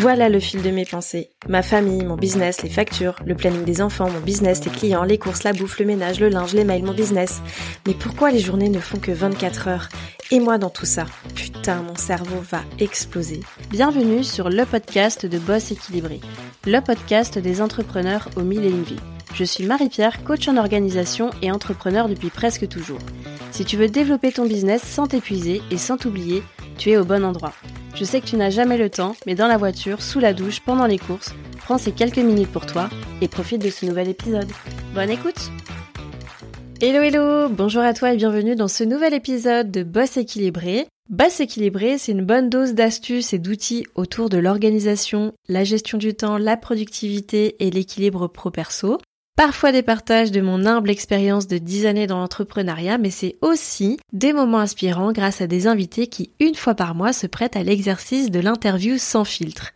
Voilà le fil de mes pensées. Ma famille, mon business, les factures, le planning des enfants, mon business, les clients, les courses, la bouffe, le ménage, le linge, les mails, mon business. Mais pourquoi les journées ne font que 24 heures? Et moi dans tout ça Putain, mon cerveau va exploser. Bienvenue sur le podcast de Boss équilibré, le podcast des entrepreneurs au mille et une. Je suis Marie-Pierre, coach en organisation et entrepreneur depuis presque toujours. Si tu veux développer ton business sans t'épuiser et sans t'oublier, tu es au bon endroit. Je sais que tu n'as jamais le temps, mais dans la voiture, sous la douche, pendant les courses, prends ces quelques minutes pour toi et profite de ce nouvel épisode. Bonne écoute Hello hello Bonjour à toi et bienvenue dans ce nouvel épisode de Boss équilibré. Boss équilibré, c'est une bonne dose d'astuces et d'outils autour de l'organisation, la gestion du temps, la productivité et l'équilibre pro-perso. Parfois des partages de mon humble expérience de 10 années dans l'entrepreneuriat, mais c'est aussi des moments inspirants grâce à des invités qui, une fois par mois, se prêtent à l'exercice de l'interview sans filtre.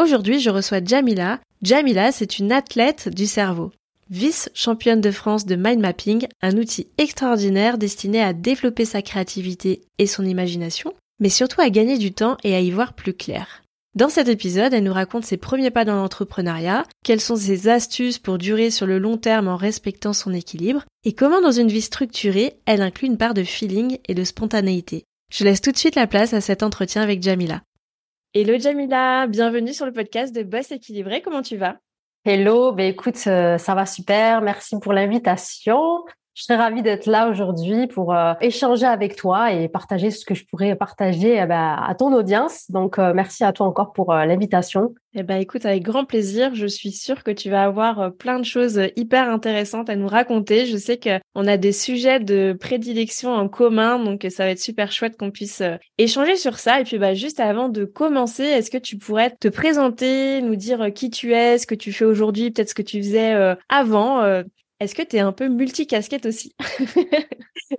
Aujourd'hui, je reçois Jamila. Jamila, c'est une athlète du cerveau. Vice-championne de France de mind mapping, un outil extraordinaire destiné à développer sa créativité et son imagination, mais surtout à gagner du temps et à y voir plus clair. Dans cet épisode, elle nous raconte ses premiers pas dans l'entrepreneuriat, quelles sont ses astuces pour durer sur le long terme en respectant son équilibre, et comment dans une vie structurée, elle inclut une part de feeling et de spontanéité. Je laisse tout de suite la place à cet entretien avec Jamila. Hello Jamila, bienvenue sur le podcast de Boss équilibré, comment tu vas? Hello, ben écoute, euh, ça va super, merci pour l'invitation. Je serais ravie d'être là aujourd'hui pour euh, échanger avec toi et partager ce que je pourrais partager ben, à ton audience. Donc, euh, merci à toi encore pour euh, l'invitation. Eh ben, écoute, avec grand plaisir. Je suis sûre que tu vas avoir plein de choses hyper intéressantes à nous raconter. Je sais que on a des sujets de prédilection en commun, donc ça va être super chouette qu'on puisse échanger sur ça. Et puis, bah, juste avant de commencer, est-ce que tu pourrais te présenter, nous dire qui tu es, ce que tu fais aujourd'hui, peut-être ce que tu faisais avant est-ce que tu es un peu multicasquette aussi?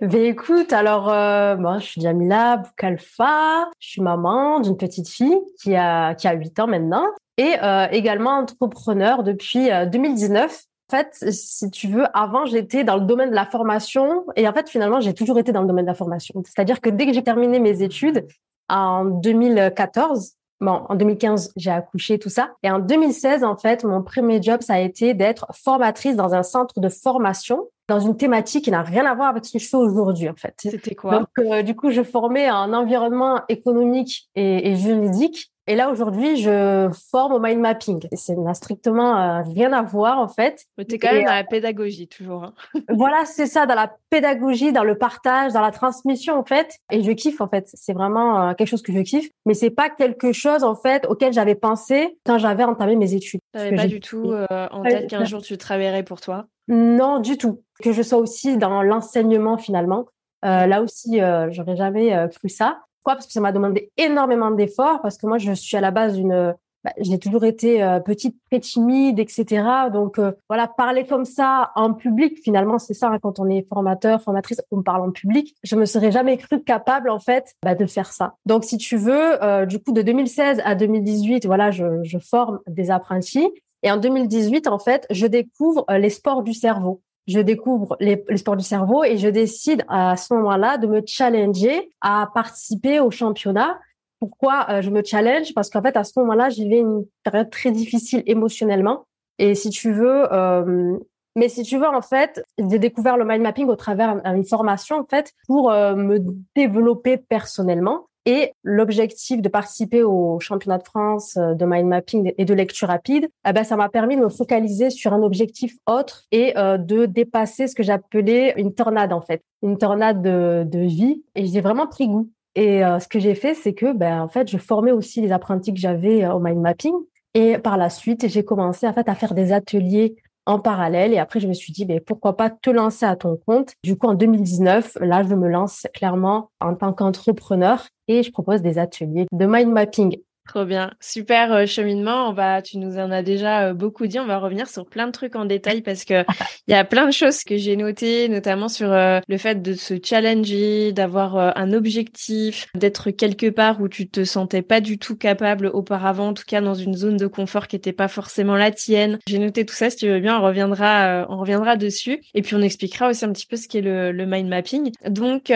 Ben écoute, alors euh, je suis Jamila Boukalfa, je suis maman d'une petite fille qui a qui a 8 ans maintenant et euh, également entrepreneur depuis 2019. Euh, en fait, si tu veux, avant j'étais dans le domaine de la formation et en fait finalement j'ai toujours été dans le domaine de la formation. C'est-à-dire que dès que j'ai terminé mes études en 2014, Bon, en 2015, j'ai accouché, tout ça. Et en 2016, en fait, mon premier job, ça a été d'être formatrice dans un centre de formation dans une thématique qui n'a rien à voir avec ce que je fais aujourd'hui, en fait. C'était quoi? Donc, euh, du coup, je formais en environnement économique et, et juridique et là, aujourd'hui, je forme au mind mapping. Ça n'a strictement euh, rien à voir, en fait. Mais tu es quand même dans la pédagogie, toujours. Hein. voilà, c'est ça, dans la pédagogie, dans le partage, dans la transmission, en fait. Et je kiffe, en fait. C'est vraiment euh, quelque chose que je kiffe. Mais c'est pas quelque chose, en fait, auquel j'avais pensé quand j'avais entamé mes études. Tu n'avais pas du tout euh, en tête qu'un jour tu travaillerais pour toi? Non, du tout. Que je sois aussi dans l'enseignement, finalement. là aussi, j'aurais jamais cru ça. Pourquoi? Parce que ça m'a demandé énormément d'efforts, parce que moi, je suis à la base d'une... Bah, j'ai toujours été euh, petite, très timide, etc. Donc euh, voilà, parler comme ça en public, finalement, c'est ça hein, quand on est formateur, formatrice, on parle en public. Je me serais jamais cru capable en fait bah, de faire ça. Donc si tu veux, euh, du coup de 2016 à 2018, voilà, je, je forme des apprentis. Et en 2018, en fait, je découvre les sports du cerveau je découvre les, sports du cerveau et je décide à ce moment-là de me challenger à participer au championnat. Pourquoi euh, je me challenge? Parce qu'en fait, à ce moment-là, j'ai une période très difficile émotionnellement. Et si tu veux, euh, mais si tu veux, en fait, j'ai découvert le mind mapping au travers d'une formation, en fait, pour euh, me développer personnellement. Et l'objectif de participer au championnat de France euh, de mind mapping et de lecture rapide, eh ben, ça m'a permis de me focaliser sur un objectif autre et euh, de dépasser ce que j'appelais une tornade en fait, une tornade de, vie. Et j'ai vraiment pris goût. Et euh, ce que j'ai fait, c'est que ben en fait, je formais aussi les apprentis que j'avais au mind mapping. Et par la suite, j'ai commencé en fait à faire des ateliers en parallèle. Et après, je me suis dit, mais pourquoi pas te lancer à ton compte. Du coup, en 2019, là, je me lance clairement en tant qu'entrepreneur et je propose des ateliers de mind mapping Trop bien, super euh, cheminement. On va, tu nous en as déjà euh, beaucoup dit. On va revenir sur plein de trucs en détail parce que il y a plein de choses que j'ai notées, notamment sur euh, le fait de se challenger, d'avoir un objectif, d'être quelque part où tu te sentais pas du tout capable auparavant, en tout cas dans une zone de confort qui était pas forcément la tienne. J'ai noté tout ça. Si tu veux bien, on reviendra, on reviendra dessus. Et puis on expliquera aussi un petit peu ce qu'est le, le mind mapping. Donc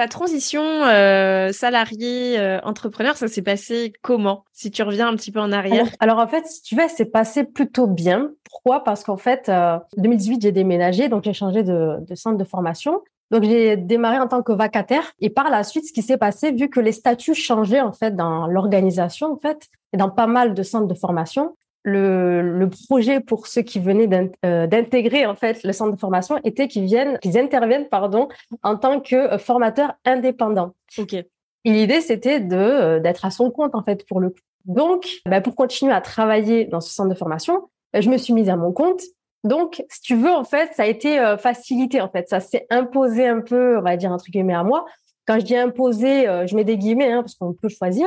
Ta transition euh, salarié euh, entrepreneur, ça s'est passé comment? Si tu reviens un petit peu en arrière. Alors, en fait, si tu veux, c'est passé plutôt bien. Pourquoi? Parce qu'en fait, euh, 2018, j'ai déménagé, donc j'ai changé de, de centre de formation. Donc j'ai démarré en tant que vacataire et par la suite, ce qui s'est passé, vu que les statuts changeaient en fait dans l'organisation en fait et dans pas mal de centres de formation, le, le projet pour ceux qui venaient euh, d'intégrer en fait le centre de formation était qu'ils viennent, qu'ils interviennent pardon en tant que euh, formateurs indépendants. Ok. Et l'idée c'était de euh, d'être à son compte en fait pour le coup. Donc, bah, pour continuer à travailler dans ce centre de formation, je me suis mise à mon compte. Donc, si tu veux, en fait, ça a été facilité. En fait, ça s'est imposé un peu, on va dire entre guillemets à moi. Quand je dis imposé, je mets des guillemets hein, parce qu'on peut choisir.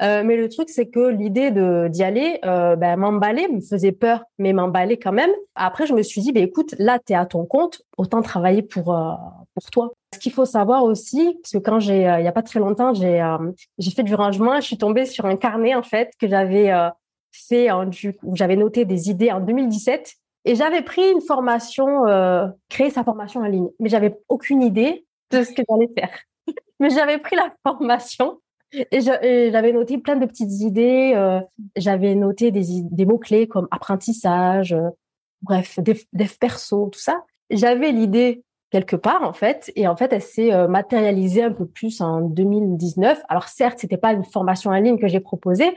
Euh, mais le truc, c'est que l'idée de d'y aller, euh, ben, m'emballer, me faisait peur, mais m'emballer quand même. Après, je me suis dit, ben, écoute, là, tu es à ton compte, autant travailler pour, euh, pour toi. Ce qu'il faut savoir aussi, parce que quand j'ai, il y a pas très longtemps, j'ai j'ai fait du rangement, je suis tombée sur un carnet, en fait, que j'avais fait, du, où j'avais noté des idées en 2017. Et j'avais pris une formation, créer sa formation en ligne, mais j'avais aucune idée de ce que j'allais faire. mais j'avais pris la formation et j'avais noté plein de petites idées. Euh, j'avais noté des, des mots-clés comme apprentissage, euh, bref, dev, perso, tout ça. J'avais l'idée quelque part, en fait. Et en fait, elle s'est euh, matérialisée un peu plus en 2019. Alors, certes, c'était pas une formation en ligne que j'ai proposée,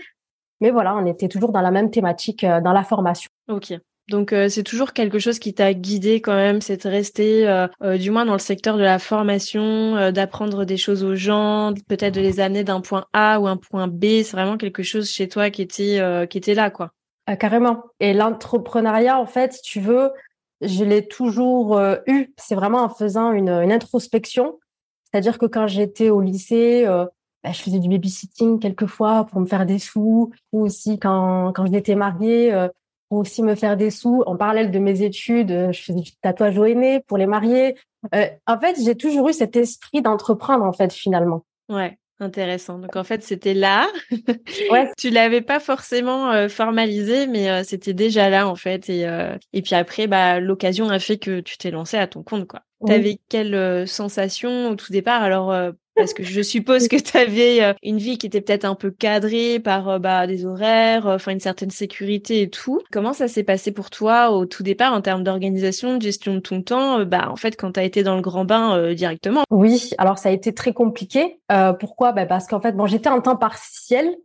mais voilà, on était toujours dans la même thématique dans la formation. Ok. Donc euh, c'est toujours quelque chose qui t'a guidé quand même, c'est de rester euh, euh, du moins dans le secteur de la formation, d'apprendre des choses aux gens, peut-être de les amener d'un point A ou un point B. C'est vraiment quelque chose chez toi qui était qui était là quoi. carrément. Et l'entrepreneuriat en fait, si tu veux, je l'ai toujours eu. C'est vraiment en faisant une, introspection. C'est-à-dire que quand j'étais au lycée, bah, je faisais du babysitting quelquefois pour me faire des sous, ou aussi quand quand j'étais mariée pour aussi me faire des sous. En parallèle de mes études, euh, je faisais du tatouage au aîné pour les mariés. Euh, en fait, j'ai toujours eu cet esprit d'entreprendre, en fait, finalement. Ouais. Intéressant. Donc en fait, c'était là. ouais. tu l'avais pas forcément euh, formalisé, mais c'était déjà là en fait. Et et puis après, bah l'occasion a fait que tu t'es lancé à ton compte quoi. Tu avais quelle sensation au tout départ? Alors parce que je suppose que tu avais euh, une vie qui était peut-être un peu cadrée par euh, bah, des horaires, euh, enfin une certaine sécurité et tout. Comment ça s'est passé pour toi au tout départ en termes d'organisation, de gestion de ton temps? Bah en fait quand tu as été dans le grand bain directement. Oui, alors ça a été très compliqué. pourquoi? Bah, parce qu'en fait bon j'étais en temps partiel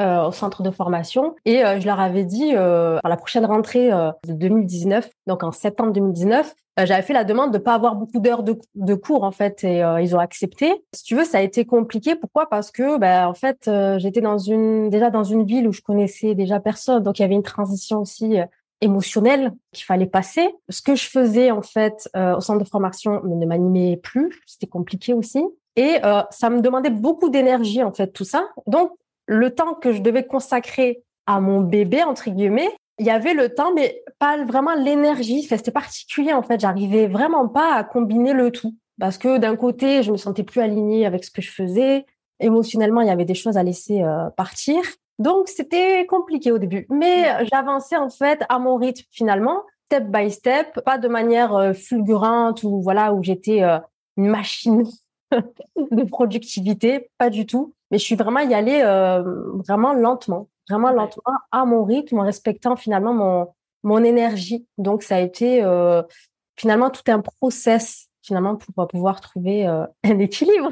euh, au centre de formation et euh, je leur avais dit euh, à la prochaine rentrée de 2019, donc en septembre 2019, j'avais fait la demande de pas avoir beaucoup d'heures de, de, cours en fait et ils ont accepté. Si tu veux, ça a été compliqué. Pourquoi? Parce que ben en fait j'étais dans une déjà dans une ville où je connaissais déjà personne, donc il y avait une transition aussi émotionnelle qu'il fallait passer. Ce que je faisais en fait au centre de formation ne m'animait plus, c'était compliqué aussi. Et ça me demandait beaucoup d'énergie en fait tout ça. Donc le temps que je devais consacrer à mon bébé, entre guillemets, il y avait le temps, mais pas vraiment l'énergie. c'était particulier, en fait. J'arrivais vraiment pas à combiner le tout. Parce que d'un côté, je me sentais plus alignée avec ce que je faisais. Émotionnellement, il y avait des choses à laisser euh, partir. Donc, c'était compliqué au début. Mais j'avançais, en fait, à mon rythme, finalement, step by step, pas de manière euh, fulgurante ou voilà, où j'étais euh, une machine de productivité, pas du tout. Mais je suis vraiment y allée euh, vraiment lentement, vraiment lentement, à mon rythme, en respectant finalement mon, mon énergie. Donc, ça a été euh, finalement tout un process finalement pour pouvoir trouver euh, un équilibre.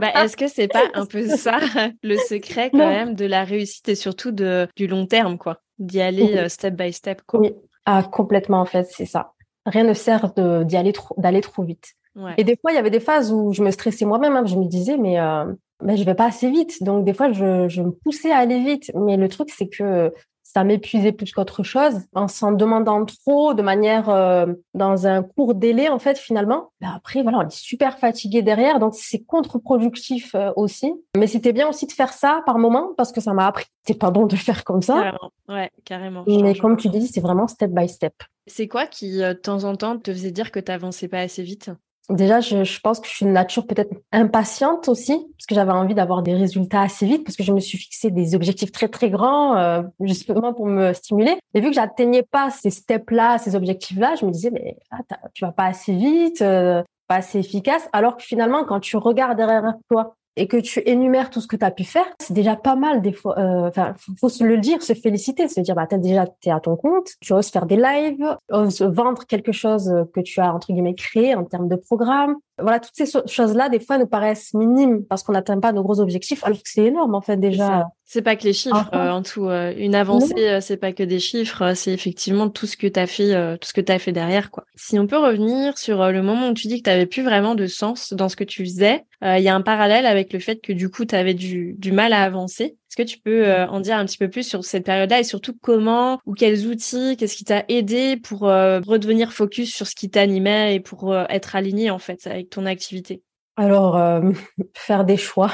bah, Est-ce que c'est pas un peu ça le secret quand même de la réussite et surtout de, du long terme, quoi? D'y aller step by step, quoi. Oui, ah, complètement en fait, c'est ça. Rien ne sert d'y aller trop, d'aller trop vite. Et des fois, il y avait des phases où je me stressais moi-même. Hein, je me disais, mais euh, ben, je vais pas assez vite. Donc, des fois, je, je me poussais à aller vite. Mais le truc, c'est que ça m'épuisait plus qu'autre chose. En s'en demandant trop, de manière euh, dans un court délai, en fait, finalement, ben après, voilà, on est super fatigué derrière. Donc, c'est contre-productif euh, aussi. Mais c'était bien aussi de faire ça par moment parce que ça m'a appris. C'est pas bon de faire comme ça. Carrément. Ouais, carrément. Mais comme tu dis, c'est vraiment step by step. C'est quoi qui, de temps en temps, te faisait dire que tu avançais pas assez vite? Déjà, je, pense que je suis une nature peut-être impatiente aussi, parce que j'avais envie d'avoir des résultats assez vite, parce que je me suis fixé des objectifs très très grands, euh, justement pour me stimuler. Et vu que j'atteignais pas ces steps-là, ces objectifs-là, je me disais mais ah, tu vas pas assez vite, euh, pas assez efficace. Alors que finalement, quand tu regardes derrière toi et que tu énumères tout ce que tu as pu faire, c'est déjà pas mal des fois. Euh, enfin, faut se le dire, se féliciter, se dire bah t'as déjà t'es à ton compte, tu oses faire des lives, oses vendre quelque chose que tu as entre guillemets créé en termes de programme. Voilà, toutes ces choses-là, des fois, nous paraissent minimes parce qu'on n'atteint pas nos gros objectifs, alors que c'est énorme en fait déjà. C'est pas que les chiffres euh, en tout. Euh, une avancée, euh, c'est pas que des chiffres, c'est effectivement tout ce que tu as fait, tout ce que tu as fait derrière. quoi. Si on peut revenir sur le moment où tu dis que tu avais plus vraiment de sens dans ce que tu faisais, il y a un parallèle avec le fait que du coup tu avais du, du mal à avancer. Est-ce que tu peux en dire un petit peu plus sur cette période-là et surtout comment ou quels outils, qu'est-ce qui t'a aidé pour redevenir focus sur ce qui t'animait et pour être aligné en fait avec ton activité? Alors, euh, faire des choix.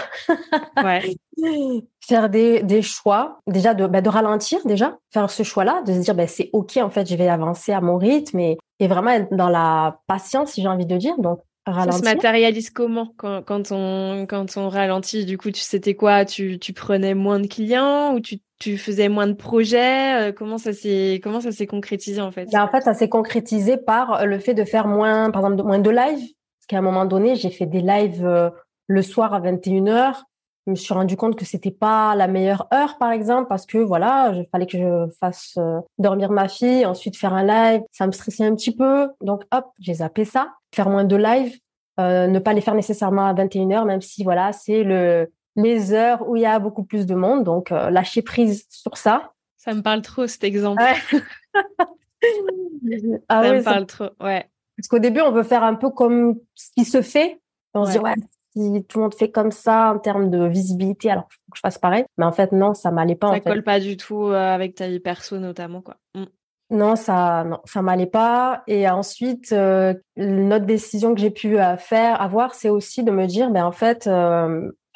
ouais. Faire des, des, choix, déjà de, bah, de ralentir, déjà, faire ce choix-là, de se dire, bah, c'est OK, en fait, je vais avancer à mon rythme et, et vraiment être dans la patience, si j'ai envie de dire. Donc, ralentir. Ça se matérialise comment quand, quand, on, quand on ralentit? Du coup, tu c'était quoi? Tu, tu prenais moins de clients ou tu, tu faisais moins de projets? Euh, Comment ça s'est comment ça s'est concrétisé en fait? Bah, En fait, ça s'est concrétisé par le fait de faire moins, par exemple, moins de live. Parce qu'à un moment donné, j'ai fait des lives euh, le soir à 21h. Je me suis rendu compte que c'était pas la meilleure heure, par exemple, parce que voilà, il fallait que je fasse euh, dormir ma fille, ensuite faire un live. Ça me stressait un petit peu. Donc, hop, j'ai zappé ça. Faire moins de lives, euh, ne pas les faire nécessairement à 21h, même si voilà, c'est le, les heures où il y a beaucoup plus de monde. Donc, lâcher prise sur ça. Ça me parle trop, cet exemple. ah ça me parle trop, ouais. Parce qu'au début, on veut faire un peu comme ce qui se fait. On se dit, ouais, si tout le monde fait comme ça en termes de visibilité, alors faut que je fasse pareil. Mais en fait, non, ça m'allait pas. Ça colle pas du tout euh, avec ta vie perso, notamment, quoi. Mm. Non, ça, non, ça m'allait pas. Et ensuite, euh, notre décision que j'ai pu euh, faire, avoir, c'est aussi de me dire, ben en fait,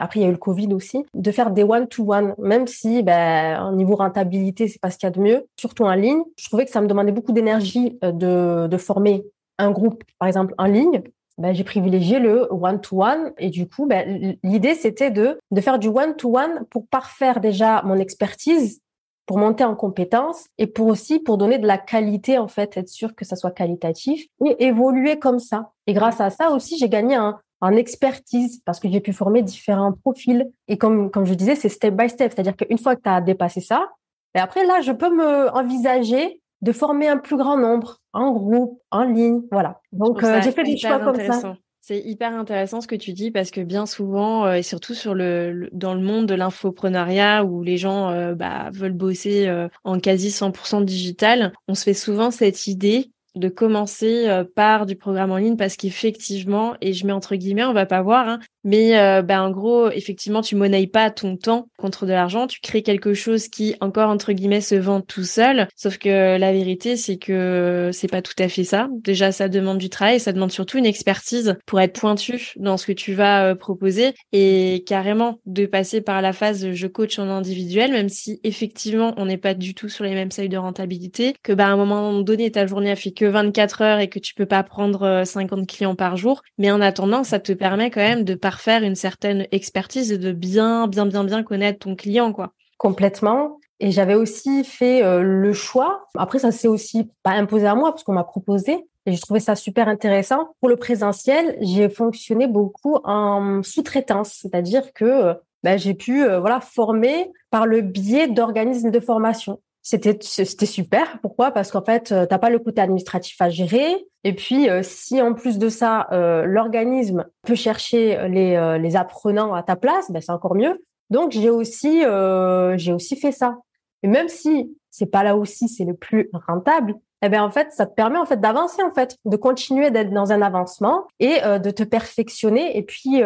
après il y a eu le Covid aussi, de faire des one-to-one, même si, ben, au niveau rentabilité, c'est pas ce qu'il y a de mieux, surtout en ligne. Je trouvais que ça me demandait beaucoup d'énergie de, de former un groupe, par exemple, en ligne, ben, j'ai privilégié le one-to-one. Et du coup, ben, l'idée, c'était de, de faire du one-to-one pour parfaire déjà mon expertise, pour monter en compétences et pour aussi pour donner de la qualité, en fait, être sûr que ça soit qualitatif et évoluer comme ça. Et grâce à ça aussi, j'ai gagné un, en expertise parce que j'ai pu former différents profils. Et comme, comme je disais, c'est step by step. C'est-à-dire qu'une fois que tu as dépassé ça, et ben, après, là, je peux me envisager de former un plus grand nombre en groupe, en ligne, voilà. Donc euh, j'ai fait des choix comme ça. C'est hyper intéressant ce que tu dis parce que bien souvent euh, et surtout sur le, dans le monde de l'infoprenariat où les gens euh, bah, veulent bosser en quasi 100% digital, on se fait souvent cette idée de commencer par du programme en ligne parce qu'effectivement, et je mets entre guillemets, on va pas voir, hein, mais euh, bah, en gros, effectivement, tu monnaies pas ton temps contre de l'argent, tu crées quelque chose qui, encore entre guillemets, se vend tout seul. Sauf que la vérité, c'est que c'est pas tout à fait ça. Déjà, ça demande du travail, ça demande surtout une expertise pour être pointu dans ce que tu vas euh, proposer et carrément de passer par la phase je coach en individuel, même si effectivement on n'est pas du tout sur les mêmes seuils de rentabilité, que bah à un moment donné ta journée a fait que 24 heures et que tu peux pas prendre 50 euh, clients par jour, mais en attendant, ça te permet quand même de faire une certaine expertise et de bien, bien, bien, bien connaître ton client, quoi. Complètement. Et j'avais aussi fait euh, le choix. Après, ça s'est aussi pas imposé à moi parce qu'on m'a proposé. Et j'ai trouvé ça super intéressant. Pour le présentiel, j'ai fonctionné beaucoup en sous-traitance, c'est-à-dire que ben, j'ai pu euh, voilà former par le biais d'organismes de formation c'était c'était super. Pourquoi? Parce qu'en fait, euh, t'as pas le côté administratif à gérer. Et puis, euh, si en plus de ça, euh, l'organisme peut chercher les, les apprenants à ta place, ben c'est encore mieux. Donc, j'ai aussi j'ai aussi fait ça. Et même si c'est pas là aussi c'est le plus rentable, eh ben en fait, ça te permet en fait d'avancer en fait, de continuer d'être dans un avancement et de te perfectionner et puis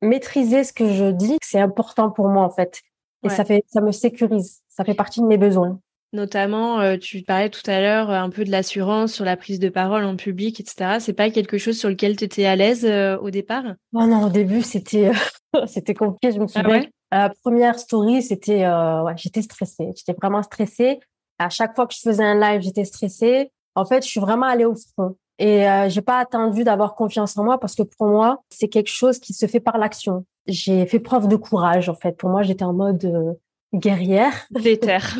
maîtriser ce que je dis. C'est important pour moi en fait. Et ça fait ça me sécurise ça fait partie de mes besoins. Notamment, euh, tu parlais tout à l'heure euh, un peu de l'assurance sur la prise de parole en public, etc. C'est pas quelque chose sur lequel tu étais à l'aise euh, au départ? Non, au début, c'était c'était compliqué. Je me ah souviens. la première story, c'était ouais, j'étais stressée. J'étais vraiment stressée. À chaque fois que je faisais un live, j'étais stressée. En fait, je suis vraiment allée au front. Et j'ai pas attendu d'avoir confiance en moi parce que pour moi, c'est quelque chose qui se fait par l'action. J'ai fait preuve de courage en fait. Pour moi, j'étais en mode guerrière. Déterre.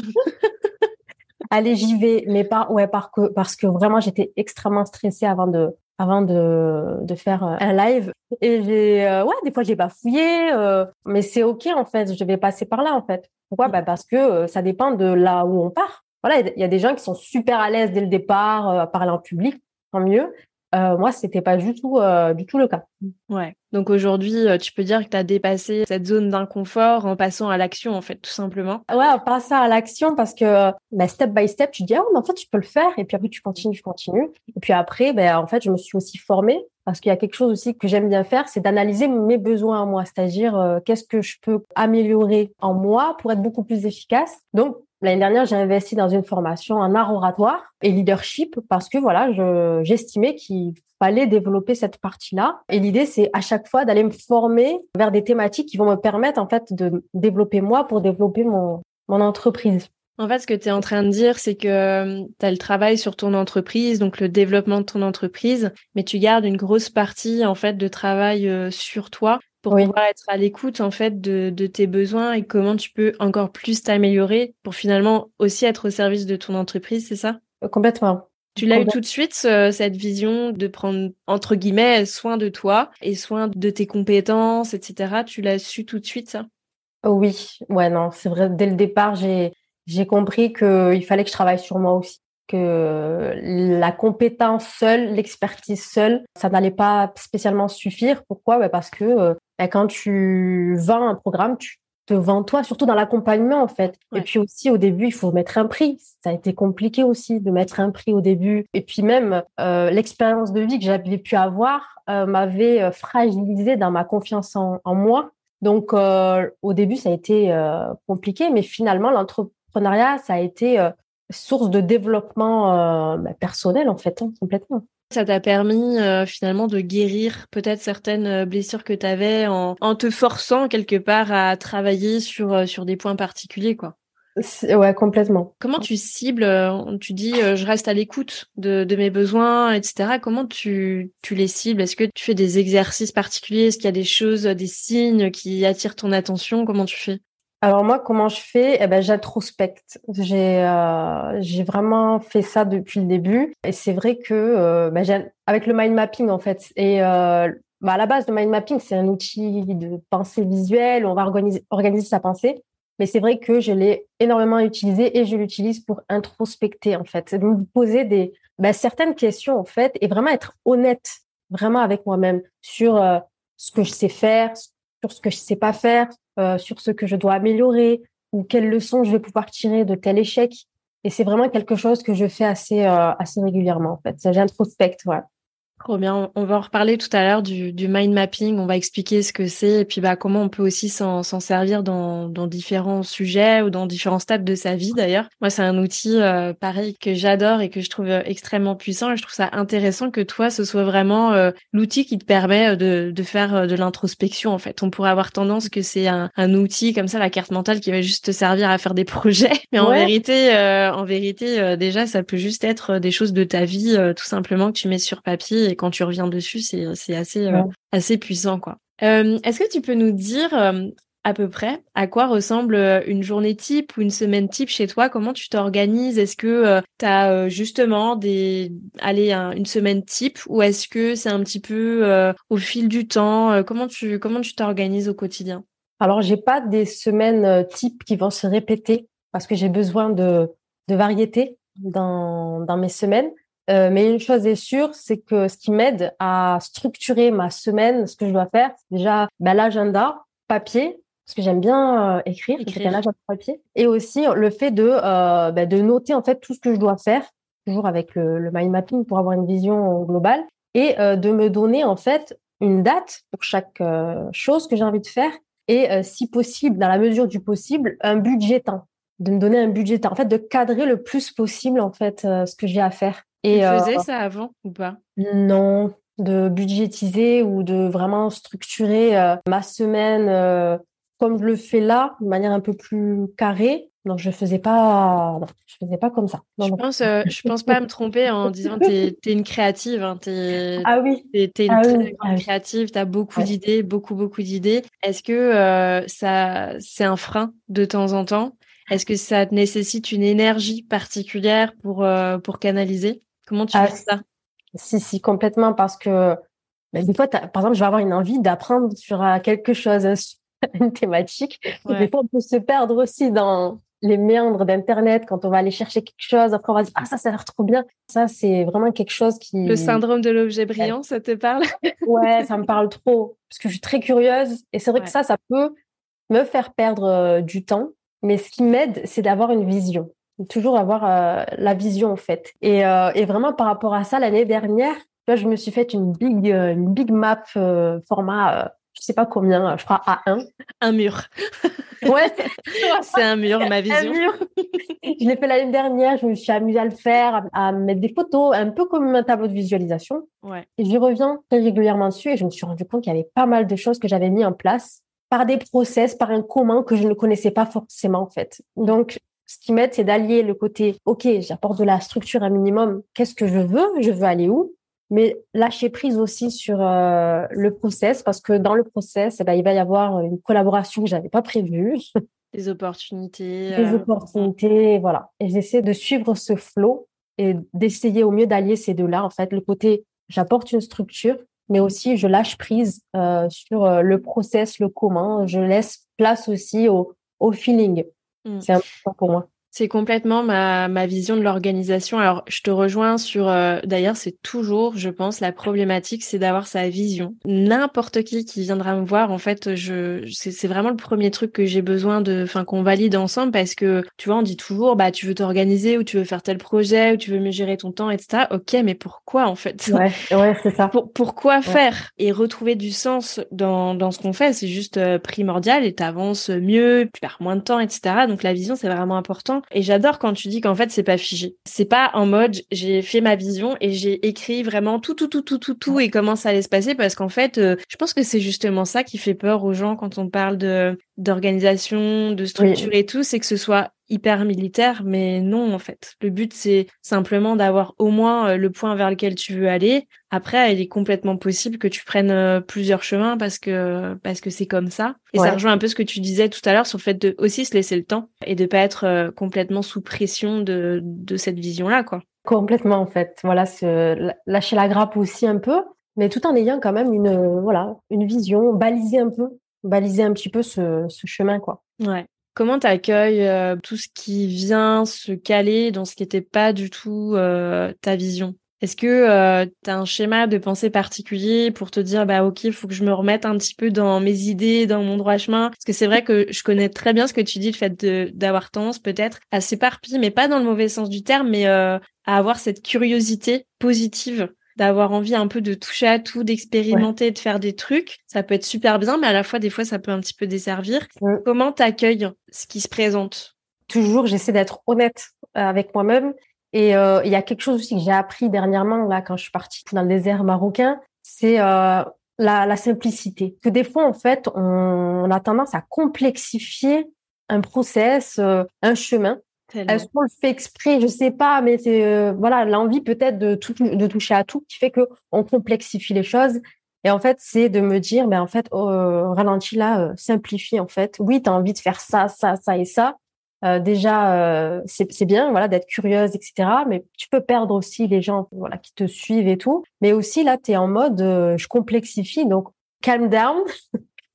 Allez, j'y vais, mais pas, ouais, parce que, parce que vraiment, j'étais extrêmement stressée avant de, avant de, de faire un live. Et j'ai, ouais, des fois j'ai bafouillé, mais c'est ok en fait. Je vais passer par là en fait. Pourquoi? Bah parce que ça dépend de là où on part. Voilà, il y a des gens qui sont super à l'aise dès le départ à parler en public, tant mieux. Euh, moi, c'était pas du tout, euh, du tout le cas. Ouais. Donc aujourd'hui, euh, tu peux dire que tu as dépassé cette zone d'inconfort en passant à l'action, en fait, tout simplement. Ouais, en passant à l'action parce que bah, step by step, tu dis, ah, mais en fait, tu peux le faire. Et puis après, tu continues, tu continues. Et puis après, ben, en fait, je me suis aussi formée parce qu'il y a quelque chose aussi que j'aime bien faire, c'est d'analyser mes besoins en moi, c'est-à-dire qu'est-ce que je peux améliorer en moi pour être beaucoup plus efficace. Donc, L'année dernière, j'ai investi dans une formation en art oratoire et leadership parce que voilà, j'estimais qu'il fallait développer cette partie-là. Et l'idée, c'est à chaque fois d'aller me former vers des thématiques qui vont me permettre en fait de développer moi pour développer mon, mon entreprise. En fait, ce que tu es en train de dire, c'est que euh, tu as le travail sur ton entreprise, donc le développement de ton entreprise, mais tu gardes une grosse partie en fait de travail euh, sur toi pour pouvoir être à l'écoute en fait de, de, tes besoins et comment tu peux encore plus t'améliorer pour finalement aussi être au service de ton entreprise, c'est ça? Euh, Complètement. Tu l'as eu tout de suite cette vision de prendre entre guillemets soin de toi et soin de tes compétences, etc. Tu l'as su tout de suite ça? Oui, ouais non, c'est vrai. Dès le départ, j'ai j'ai compris qu'il fallait que je travaille sur moi aussi que la compétence seule, l'expertise seule, ça n'allait pas spécialement suffire. Pourquoi? Bah, Parce que euh, bah, quand tu vends un programme, tu te vends toi, surtout dans l'accompagnement en fait. Et puis aussi au début, il faut mettre un prix. Ça a été compliqué aussi de mettre un prix au début. Et puis même euh, l'expérience de vie que j'avais pu avoir euh, m'avait fragilisé dans ma confiance en, en moi. Donc au début, ça a été compliqué, mais finalement l'entrepreneuriat, ça a été source de développement euh, bah, personnel en fait, hein, complètement. Ça t'a permis euh, finalement de guérir peut-être certaines euh, blessures que tu avais en, te forçant quelque part à travailler sur, sur des points particuliers, quoi? Ouais, complètement. Comment tu cibles Tu dis, je reste à l'écoute de, de, mes besoins, etc. Comment tu, tu les cibles? Est-ce que tu fais des exercices particuliers? Est-ce qu'il y a des choses, des signes qui attirent ton attention? Comment tu fais? Alors moi, comment je fais? Eh ben, j'introspecte. J'ai euh, j'ai vraiment fait ça depuis le début. Et c'est vrai que euh, ben, avec le mind mapping en fait. Et euh, bah, à la base, le mind mapping, c'est un outil de pensée visuelle. On va organiser, organiser sa pensée. Mais c'est vrai que je l'ai énormément utilisé et je l'utilise pour introspecter en fait, me poser des ben, certaines questions en fait et vraiment être honnête vraiment avec moi-même sur ce que je sais faire, sur ce que je sais pas faire, euh, sur ce que je dois améliorer ou quelles leçons je vais pouvoir tirer de tel échec. Et c'est vraiment quelque chose que je fais assez, euh, assez régulièrement, en fait. J'introspecte, voilà. Trop bien. On va en reparler tout à l'heure du, du, mind mapping. On va expliquer ce que c'est et puis bah comment on peut aussi s'en servir dans, dans, différents sujets ou dans différents stades de sa vie d'ailleurs. Moi, c'est un outil euh, pareil que j'adore et que je trouve euh, extrêmement puissant et je trouve ça intéressant que toi, ce soit vraiment euh, l'outil qui te permet de, de faire de l'introspection en fait. On pourrait avoir tendance que c'est un, un, outil comme ça, la carte mentale qui va juste te servir à faire des projets, mais en vérité, en vérité, déjà, ça peut juste être des choses de ta vie tout simplement que tu mets sur papier et quand tu reviens dessus, c'est assez euh, assez puissant quoi. Euh, est-ce que tu peux nous dire euh, à peu près à quoi ressemble une journée type ou une semaine type chez toi? Comment tu t'organises? Est-ce que tu as justement des allez une semaine type ou est-ce que c'est un petit peu au fil du temps? Comment tu comment tu t'organises au quotidien? Alors j'ai pas des semaines types qui vont se répéter parce que j'ai besoin de de variété dans dans mes semaines. Euh, mais une chose est sûre, c'est que ce qui m'aide à structurer ma semaine, ce que je dois faire, c'est déjà bah, l'agenda papier, parce que j'aime bien euh, écrire, écrire un agenda papier, et aussi le fait de euh, bah, de noter en fait tout ce que je dois faire, toujours avec le, le mind mapping pour avoir une vision globale, et de me donner en fait une date pour chaque chose que j'ai envie de faire, et si possible, dans la mesure du possible, un budget temps de me donner un budget temps, en fait, de cadrer le plus possible en fait ce que j'ai à faire. Et, tu faisais euh, ça avant ou pas? Non, de budgétiser ou de vraiment structurer euh, ma semaine euh, comme je le fais là, de manière un peu plus carrée. Non, je faisais pas, je faisais pas comme ça. je pense, je pense pas me tromper en disant que tu es, une créative. Hein, ah oui. Tu es, une ah très grande ah créative. Tu as beaucoup d'idées, beaucoup beaucoup d'idées. Est-ce que ça, c'est un frein de temps en temps? Est-ce que ça nécessite une énergie particulière pour pour canaliser? Comment tu fais ça? Si, si, complètement, parce que ben, des fois, par exemple, je vais avoir une envie d'apprendre sur euh, quelque chose, une thématique. Et des fois, on peut se perdre aussi dans les méandres d'Internet quand on va aller chercher quelque chose. Après, on va dire, ah, ça, ça a l'air trop bien. Ça, c'est vraiment quelque chose qui... Le syndrome de l'objet brillant, ça te parle? Ouais, ça me parle trop parce que je suis très curieuse. Et c'est vrai que ça, ça peut me faire perdre euh, du temps. Mais ce qui m'aide, c'est d'avoir une vision. Toujours avoir euh, la vision, en fait. Et, euh, et, vraiment, par rapport à ça, l'année dernière, je me suis fait une big, une big map format je sais pas combien, je crois A1. Un mur. Ouais, c'est un mur, ma vision. Un mur. je l'ai fait l'année dernière, je me suis amusée à le faire, à, mettre des photos, un peu comme un tableau de visualisation. Ouais. Et j'y reviens très régulièrement dessus et je me suis rendu compte qu'il y avait pas mal de choses que j'avais mis en place par des process, par un commun que je ne connaissais pas forcément en fait. Donc, ce qui m'aide, c'est d'allier le côté, OK, j'apporte de la structure un minimum. Qu'est-ce que je veux? Je veux aller où? mais lâcher prise aussi sur euh, le process parce que dans le process, eh ben, il va y avoir une collaboration que j'avais pas prévue. Des opportunités. Des euh, opportunités, voilà. Et j'essaie de suivre ce flot et d'essayer au mieux d'allier ces deux-là. En fait, le côté, j'apporte une structure, mais aussi je lâche prise euh, sur le process, le comment. Je laisse place aussi au, au feeling. Mmh. C'est important pour moi. C'est complètement ma, ma vision de l'organisation. Alors, je te rejoins sur. Euh, d'ailleurs, c'est toujours, je pense, la problématique, c'est d'avoir sa vision. N'importe qui qui viendra me voir, en fait, je, c'est vraiment le premier truc que j'ai besoin de, enfin, qu'on valide ensemble parce que tu vois, on dit toujours, bah, tu veux t'organiser ou tu veux faire tel projet ou tu veux mieux gérer ton temps, etc. Ok, mais pourquoi en fait? Ouais, ouais, c'est ça. Pour, pourquoi faire? Et retrouver du sens dans dans ce qu'on fait, c'est juste euh, primordial et t'avances mieux, tu perds moins de temps, etc. Donc la vision, c'est vraiment important. Et j'adore quand tu dis qu'en fait, c'est pas figé. C'est pas en mode, j'ai fait ma vision et j'ai écrit vraiment tout, tout, tout, tout, tout, tout et comment ça allait se passer parce qu'en fait, euh, je pense que c'est justement ça qui fait peur aux gens quand on parle de d'organisation, de structure et tout, c'est que ce soit hyper militaire, mais non en fait. Le but c'est simplement d'avoir au moins euh, le point vers lequel tu veux aller. Après, il est complètement possible que tu prennes euh, plusieurs chemins parce que parce que c'est comme ça. Et ça rejoint un peu ce que tu disais tout à l'heure sur le fait de aussi se laisser le temps et de pas être euh, complètement sous pression de de cette vision là quoi. Complètement en fait. Voilà, se lâcher la grappe aussi un peu, mais tout en ayant quand même une voilà une vision, baliser un peu baliser un petit peu ce, ce chemin, quoi. Ouais. Comment tu accueilles euh, tout ce qui vient se caler dans ce qui n'était pas du tout euh, ta vision? Est-ce que euh, tu as un schéma de pensée particulier pour te dire bah ok, il faut que je me remette un petit peu dans mes idées, dans mon droit chemin? Parce que c'est vrai que je connais très bien ce que tu dis, le fait d'avoir tendance peut-être à s'éparpiller, mais pas dans le mauvais sens du terme, mais à avoir cette curiosité positive d'avoir envie un peu de toucher à tout, d'expérimenter, de faire des trucs. Ça peut être super bien, mais à la fois, des fois, ça peut un petit peu desservir. Comment Comment t'accueilles ce qui se présente? Toujours, j'essaie d'être honnête euh, avec moi-même. Et euh, il y a quelque chose aussi que j'ai appris dernièrement, là, quand je suis partie dans le désert marocain, c'est euh, la, la, simplicité. Que des fois, en fait, on, on, a tendance à complexifier un process, un chemin. Est-ce qu'on le fait exprès? Je sais pas, mais c'est euh, voilà l'envie peut-être de, de toucher à tout qui fait que on complexifie les choses. Et en fait, c'est de me dire, mais ben, en fait, oh, ralentis là, euh, simplifie en fait. Oui, tu as envie de faire ça, ça, ça et ça. Euh, déjà, c'est bien, voilà, d'être curieuse, etc. Mais tu peux perdre aussi les gens, voilà, qui te suivent et tout. Mais aussi là, tu es en mode, je complexifie, donc calm down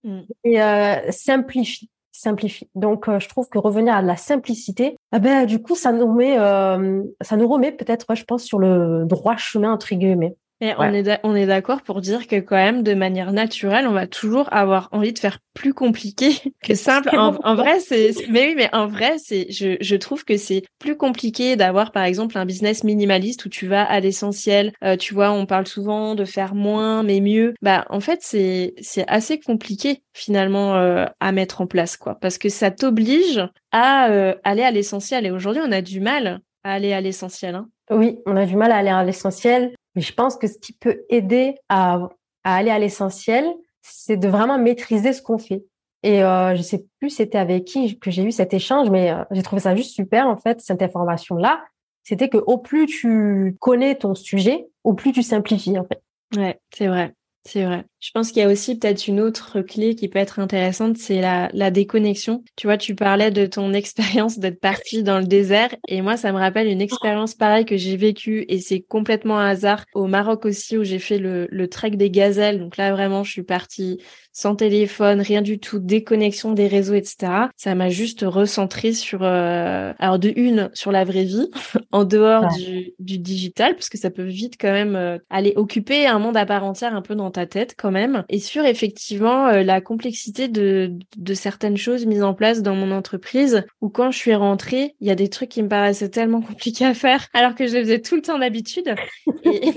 mmh. et simplifie simplifie. Donc, euh, je trouve que revenir à la simplicité, ah ben, du coup, ça nous euh, ça nous remet peut-être, je pense, sur le droit chemin entre guillemets. On est on est d'accord pour dire que quand même de manière naturelle, on va toujours avoir envie de faire plus compliqué que simple. En, vrai, c'est mais oui, mais en vrai, c'est je, je trouve que c'est plus compliqué d'avoir par exemple un business minimaliste où tu vas à l'essentiel. Euh, tu vois, on parle souvent de faire moins mais mieux. Bah en fait, c'est c'est assez compliqué finalement euh, à mettre en place quoi parce que ça t'oblige à euh, aller à l'essentiel et aujourd'hui, on a du mal à aller à l'essentiel hein. Oui, on a du mal à aller à l'essentiel. Mais je pense que ce qui peut aider à, aller à l'essentiel, c'est de vraiment maîtriser ce qu'on fait. Et euh, je sais plus c'était avec qui que j'ai eu cet échange, mais euh, j'ai trouvé ça juste super en fait cette information là. C'était que au plus tu connais ton sujet, au plus tu simplifies en fait. Ouais, c'est vrai, c'est vrai. Je pense qu'il y a aussi peut-être une autre clé qui peut être intéressante, c'est la, la déconnexion. Tu vois, tu parlais de ton expérience d'être partie dans le désert et moi, ça me rappelle une expérience pareille que j'ai vécue et c'est complètement un hasard au Maroc aussi où j'ai fait le, le trek des gazelles. Donc là, vraiment, je suis partie sans téléphone, rien du tout, déconnexion des réseaux, etc. Ça m'a juste recentré sur, euh, alors de une, sur la vraie vie, en dehors du, du, digital, parce que ça peut vite quand même euh, aller occuper un monde à part entière un peu dans ta tête quand même, et sur effectivement euh, la complexité de, certaines choses mises en place dans mon entreprise, où quand je suis rentrée, il y a des trucs qui me paraissaient tellement compliqués à faire, alors que je les faisais tout le temps d'habitude. Et,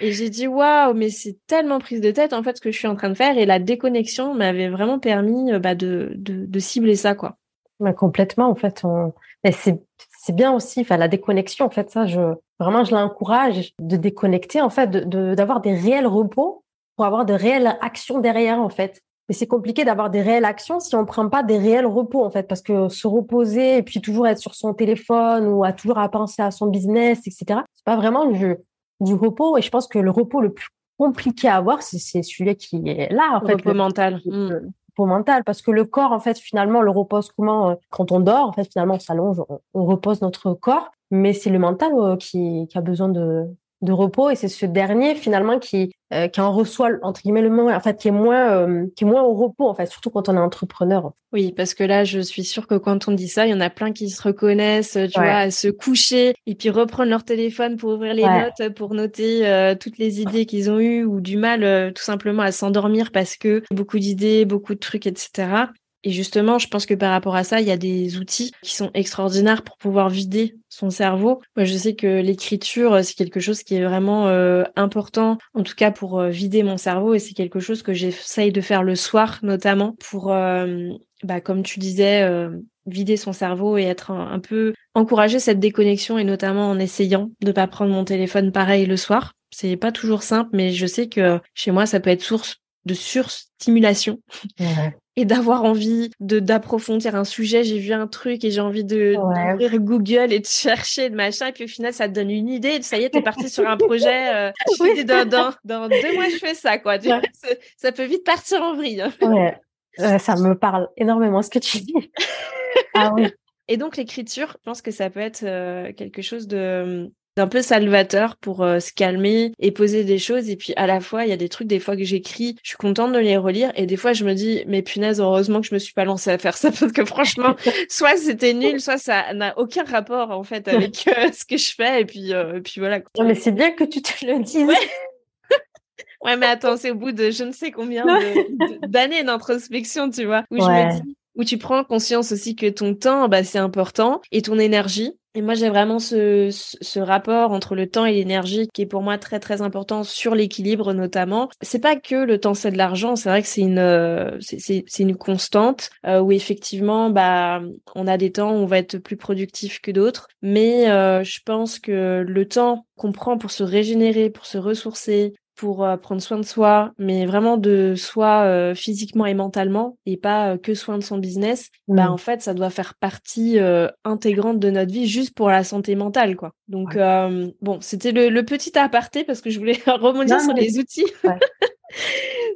j'ai dit waouh, mais c'est tellement prise de tête en fait ce que je suis en train de faire et la déconnexion m'avait vraiment permis euh, bah, de, cibler ça quoi. Mais complètement en fait. On... c'est bien aussi, enfin la déconnexion en fait ça je vraiment je l'encourage de déconnecter en fait, d'avoir des réels repos pour avoir de réelles actions derrière en fait. Mais c'est compliqué d'avoir des réelles actions si on prend pas des réels repos en fait, parce que se reposer et puis toujours être sur son téléphone ou à toujours à penser à son business, etc. C'est pas vraiment le du repos. Et je pense que le repos le plus compliqué à avoir, c'est celui qui est là, en fait. Repos mental. Le, hmm. repos mental. Parce que le corps, en fait, finalement, le repose comment euh, Quand on dort, en fait, finalement, on s'allonge, on, repose notre corps. Mais c'est le mental euh, qui, qui a besoin de, de repos et c'est ce dernier finalement qui euh, qui en reçoit entre guillemets le moins en fait qui est moins euh, qui est moins au repos en fait surtout quand on est entrepreneur. Oui, parce que là je suis sûre que quand on dit ça, il y en a plein qui se reconnaissent, tu vois, à se coucher et puis reprendre leur téléphone pour ouvrir les notes pour noter euh, toutes les idées qu'ils ont eues ou du mal tout simplement à s'endormir parce que beaucoup d'idées, beaucoup de trucs etc. Et justement, je pense que par rapport à ça, il y a des outils qui sont extraordinaires pour pouvoir vider son cerveau. Moi, je sais que l'écriture, c'est quelque chose qui est vraiment euh, important, en tout cas pour euh, vider mon cerveau, et c'est quelque chose que j'essaye de faire le soir, notamment pour, euh, bah, comme tu disais, vider son cerveau et être un, peu encourager cette déconnexion, et notamment en essayant de pas prendre mon téléphone pareil le soir. C'est pas toujours simple, mais je sais que chez moi, ça peut être source de surstimulation et d'avoir envie de d'approfondir un sujet. J'ai vu un truc et j'ai envie de d'ouvrir Google et de chercher de machin. Et puis au final, ça te donne une idée. Ça y est, t'es parti sur un projet. Euh, oui. dans, dans, dans, deux mois, je fais ça, quoi. Ça, peut vite partir en vrille. Hein. Ouais. Euh, ça me parle énormément ce que tu dis. ah oui. Et donc l'écriture, je pense que ça peut être euh, quelque chose de un peu salvateur pour euh, se calmer et poser des choses. Et puis à la fois il y a des trucs des fois que j'écris je suis contente de les relire. Et des fois je me dis mais punaise heureusement que je me suis pas lancée à faire ça. Parce que franchement soit c'était nul soit ça n'a aucun rapport en fait avec euh, ce que je fais. Et puis euh, et puis voilà mais c'est bien que tu te le dises. Ouais. mais attends c'est au bout de je ne sais combien d'années d'introspection tu vois où je me dis où tu prends conscience aussi que ton temps bah c'est important et ton énergie. Et moi, j'ai vraiment ce, ce, rapport entre le temps et l'énergie qui est pour moi très très important sur l'équilibre notamment. C'est pas que le temps c'est de l'argent, c'est vrai que c'est une euh, c'est une constante euh, où effectivement bah on a des temps où on va être plus productif que d'autres, mais euh, je pense que le temps qu'on prend pour se régénérer, pour se ressourcer, pour euh, prendre soin de soi, mais vraiment de soi euh, physiquement et mentalement, et pas euh, que soin de son business, bah en fait ça doit faire partie intégrante de notre vie juste pour la santé mentale, quoi. Donc bon, c'était le, petit aparté parce que je voulais rebondir sur les outils.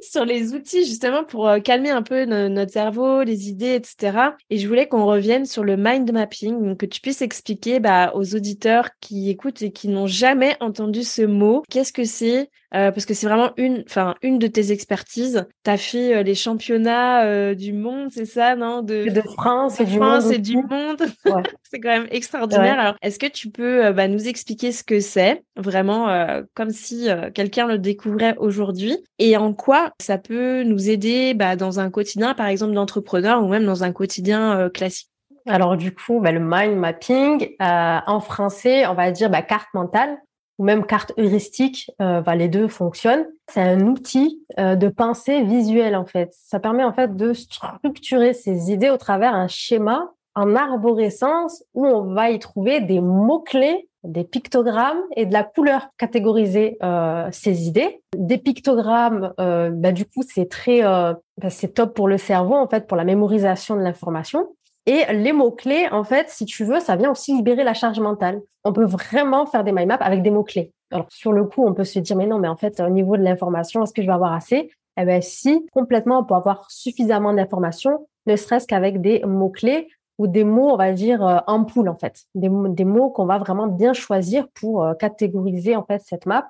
sur les outils justement pour calmer un peu notre cerveau, les idées, etc. Et je voulais qu'on revienne sur le mind mapping, donc que tu puisses expliquer bah, aux auditeurs qui écoutent et qui n'ont jamais entendu ce mot, qu'est-ce que c'est, euh, parce que c'est vraiment une, enfin une de tes expertises. Tu as fait euh, les championnats euh, du monde, c'est ça, non de, de, France, et, du France et du monde. c'est quand même extraordinaire. Alors, est-ce que tu peux bah, nous expliquer ce que c'est, vraiment comme si quelqu'un le découvrait aujourd'hui, et en quoi ça peut nous aider bah, dans un quotidien, par exemple, d'entrepreneur ou même dans un quotidien classique alors du coup, bah, le mind mapping, en français, on va dire bah, carte mentale ou même carte heuristique, euh, les deux fonctionnent. C'est un outil euh, de pensée visuelle en fait. Ça permet en fait de structurer ses idées au travers un schéma en arborescence où on va y trouver des mots-clés, des pictogrammes et de la couleur catégoriser euh, ces idées. Des pictogrammes, euh, bah, du coup, c'est très, euh, bah, c'est top pour le cerveau en fait pour la mémorisation de l'information. Et les mots-clés, en fait, si tu veux, ça vient aussi libérer la charge mentale. On peut vraiment faire des mind maps avec des mots-clés. Alors, sur le coup, on peut se dire, mais non, mais en fait, au niveau de l'information, est-ce que je vais avoir assez? Eh ben si, complètement, pour avoir suffisamment d'informations, ne serait-ce qu'avec des mots-clés ou des mots, on va dire, euh, en poule, en fait. Des, des mots qu'on va vraiment bien choisir pour euh, catégoriser, en fait, cette map.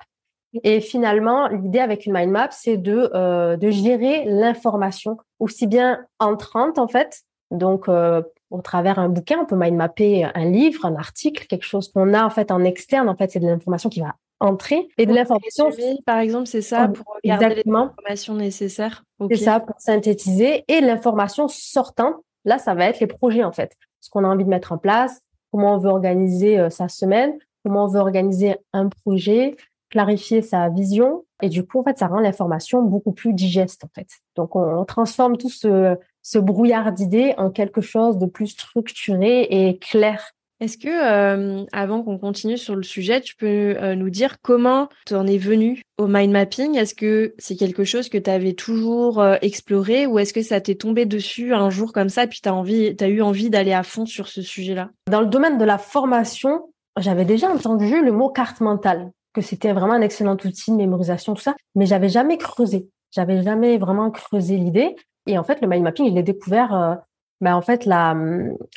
Et finalement, l'idée avec une mind map, c'est de, euh, de gérer l'information aussi bien entrante, en fait. Donc, euh, au travers un bouquin, on peut mind mapper un livre, un article, quelque chose qu'on a, en fait, en externe. En fait, c'est de l'information qui va entrer et de l'information. Par exemple, c'est ça pour garder les informations nécessaires. C'est ça pour synthétiser et l'information sortante Là, ça va être les projets, en fait. Ce qu'on a envie de mettre en place, comment on veut organiser euh, sa semaine, comment on veut organiser un projet, clarifier sa vision. Et du coup, en fait, ça rend l'information beaucoup plus digeste, en fait. Donc, on, transforme tout ce, ce brouillard d'idées en quelque chose de plus structuré et clair est-ce que, euh, avant qu'on continue sur le sujet, tu peux euh, nous dire comment tu en es venu au mind mapping? Est-ce que c'est quelque chose que tu avais toujours euh, exploré ou est-ce que ça t'est tombé dessus un jour comme ça puis tu as, as eu envie d'aller à fond sur ce sujet-là? Dans le domaine de la formation, j'avais déjà entendu le mot carte mentale, que c'était vraiment un excellent outil de mémorisation, tout ça, mais j'avais jamais creusé. J'avais jamais vraiment creusé l'idée. Et en fait, le mind mapping, je l'ai découvert ben en fait la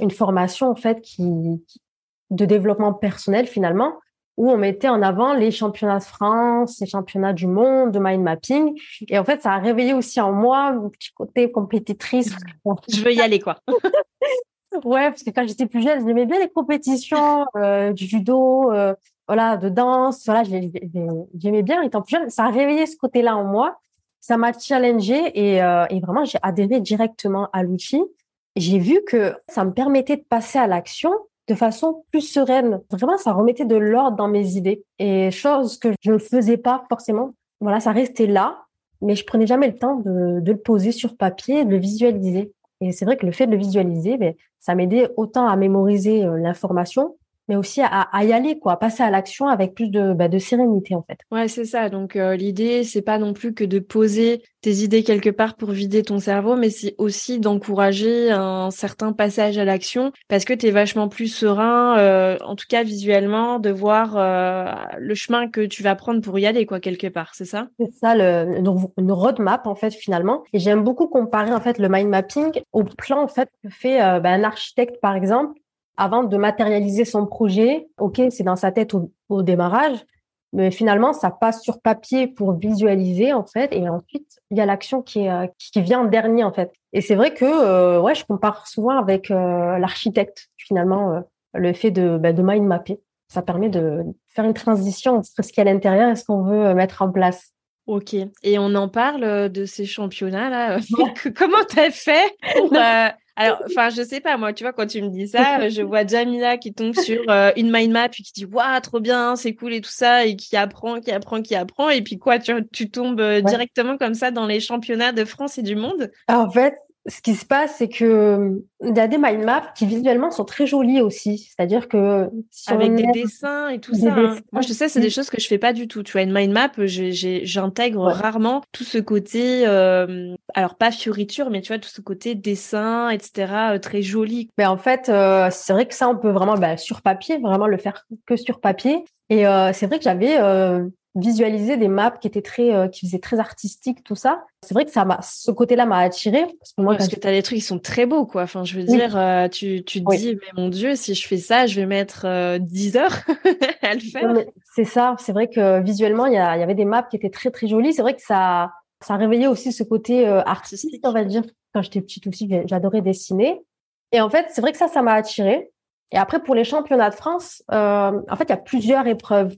une formation en fait qui, de développement personnel finalement où on mettait en avant les championnats de France, les championnats du monde de mind mapping et en fait ça a réveillé aussi en moi un petit côté compétitrice. Je veux y aller quoi. ouais, parce que quand j'étais plus jeune, j'aimais bien les compétitions euh, du judo, euh, voilà, de danse, voilà, j'aimais bien étant plus jeune, ça a réveillé ce côté-là en moi. Ça m'a challengé et, euh, et vraiment j'ai adhéré directement à l'outil j'ai vu que ça me permettait de passer à l'action de façon plus sereine. Vraiment, ça remettait de l'ordre dans mes idées et chose que je ne faisais pas forcément. Voilà, ça restait là, mais je prenais jamais le temps de, le poser sur papier, de le visualiser. Et c'est vrai que le fait de le visualiser, ben, ça m'aidait autant à mémoriser euh, l'information, mais aussi à, à, y aller, quoi, à passer à l'action avec plus de, bah, de sérénité en fait. Ouais, c'est ça. Donc euh, l'idée, c'est pas non plus que de poser tes idées quelque part pour vider ton cerveau, mais c'est aussi d'encourager un certain passage à l'action parce que tu es vachement plus serein, euh, en tout cas visuellement, de voir euh, le chemin que tu vas prendre pour y aller, quoi, quelque part. C'est ça? C'est ça, le, une roadmap en fait finalement. Et j'aime beaucoup comparer en fait le mind mapping au plan en fait que fait bah, un architecte par exemple avant de matérialiser son projet. OK, c'est dans sa tête au, démarrage, mais finalement, ça passe sur papier pour visualiser, en fait, et ensuite, il y a l'action qui, euh, qui vient en dernier, en fait. Et c'est vrai que, euh, ouais, je compare souvent avec euh, l'architecte, finalement, le fait de, bah, de mind mapper. Ça permet de faire une transition entre ce qu'il y a à l'intérieur et ce qu'on veut mettre en place. Ok. Et on en parle de ces championnats-là. Comment t'as fait? Pour, alors, enfin, je sais pas, moi, tu vois, quand tu me dis ça, je vois Jamila qui tombe sur euh, une mind map et qui dit, waouh, trop bien, c'est cool et tout ça, et qui apprend, qui apprend, qui apprend. Et puis quoi, tu, tu tombes euh, directement comme ça dans les championnats de France et du monde? En fait, ce qui se passe, c'est que il y a des mind maps qui visuellement sont très jolies aussi. C'est-à-dire que avec des dessins et tout ça. Hein. Moi, je sais, c'est des choses que je fais pas du tout. Tu vois, une mind map, j'intègre rarement tout ce côté, euh, alors pas fioriture, mais tu vois tout ce côté dessin, etc. Euh, très joli. Mais en fait, euh, c'est vrai que ça, on peut vraiment bah, sur papier, vraiment le faire que sur papier. Et c'est vrai que j'avais visualiser des maps qui étaient très, euh, qui faisaient très artistique, tout ça. C'est vrai que ça m'a, ce côté-là m'a attiré parce que moi, parce que t'as des trucs qui sont très beaux, quoi. Enfin, je veux dire, euh, tu, tu te dis, mais mon Dieu, si je fais ça, je vais mettre euh, 10 heures à le faire. C'est ça. C'est vrai que visuellement, il y, a, y avait des maps qui étaient très, très jolies. C'est vrai que ça, ça réveillait aussi ce côté euh, artistique, on va dire. Quand j'étais petite aussi, j'adorais dessiner. Et en fait, c'est vrai que ça, ça m'a attiré. Et après, pour les championnats de France, en fait, il y a plusieurs épreuves.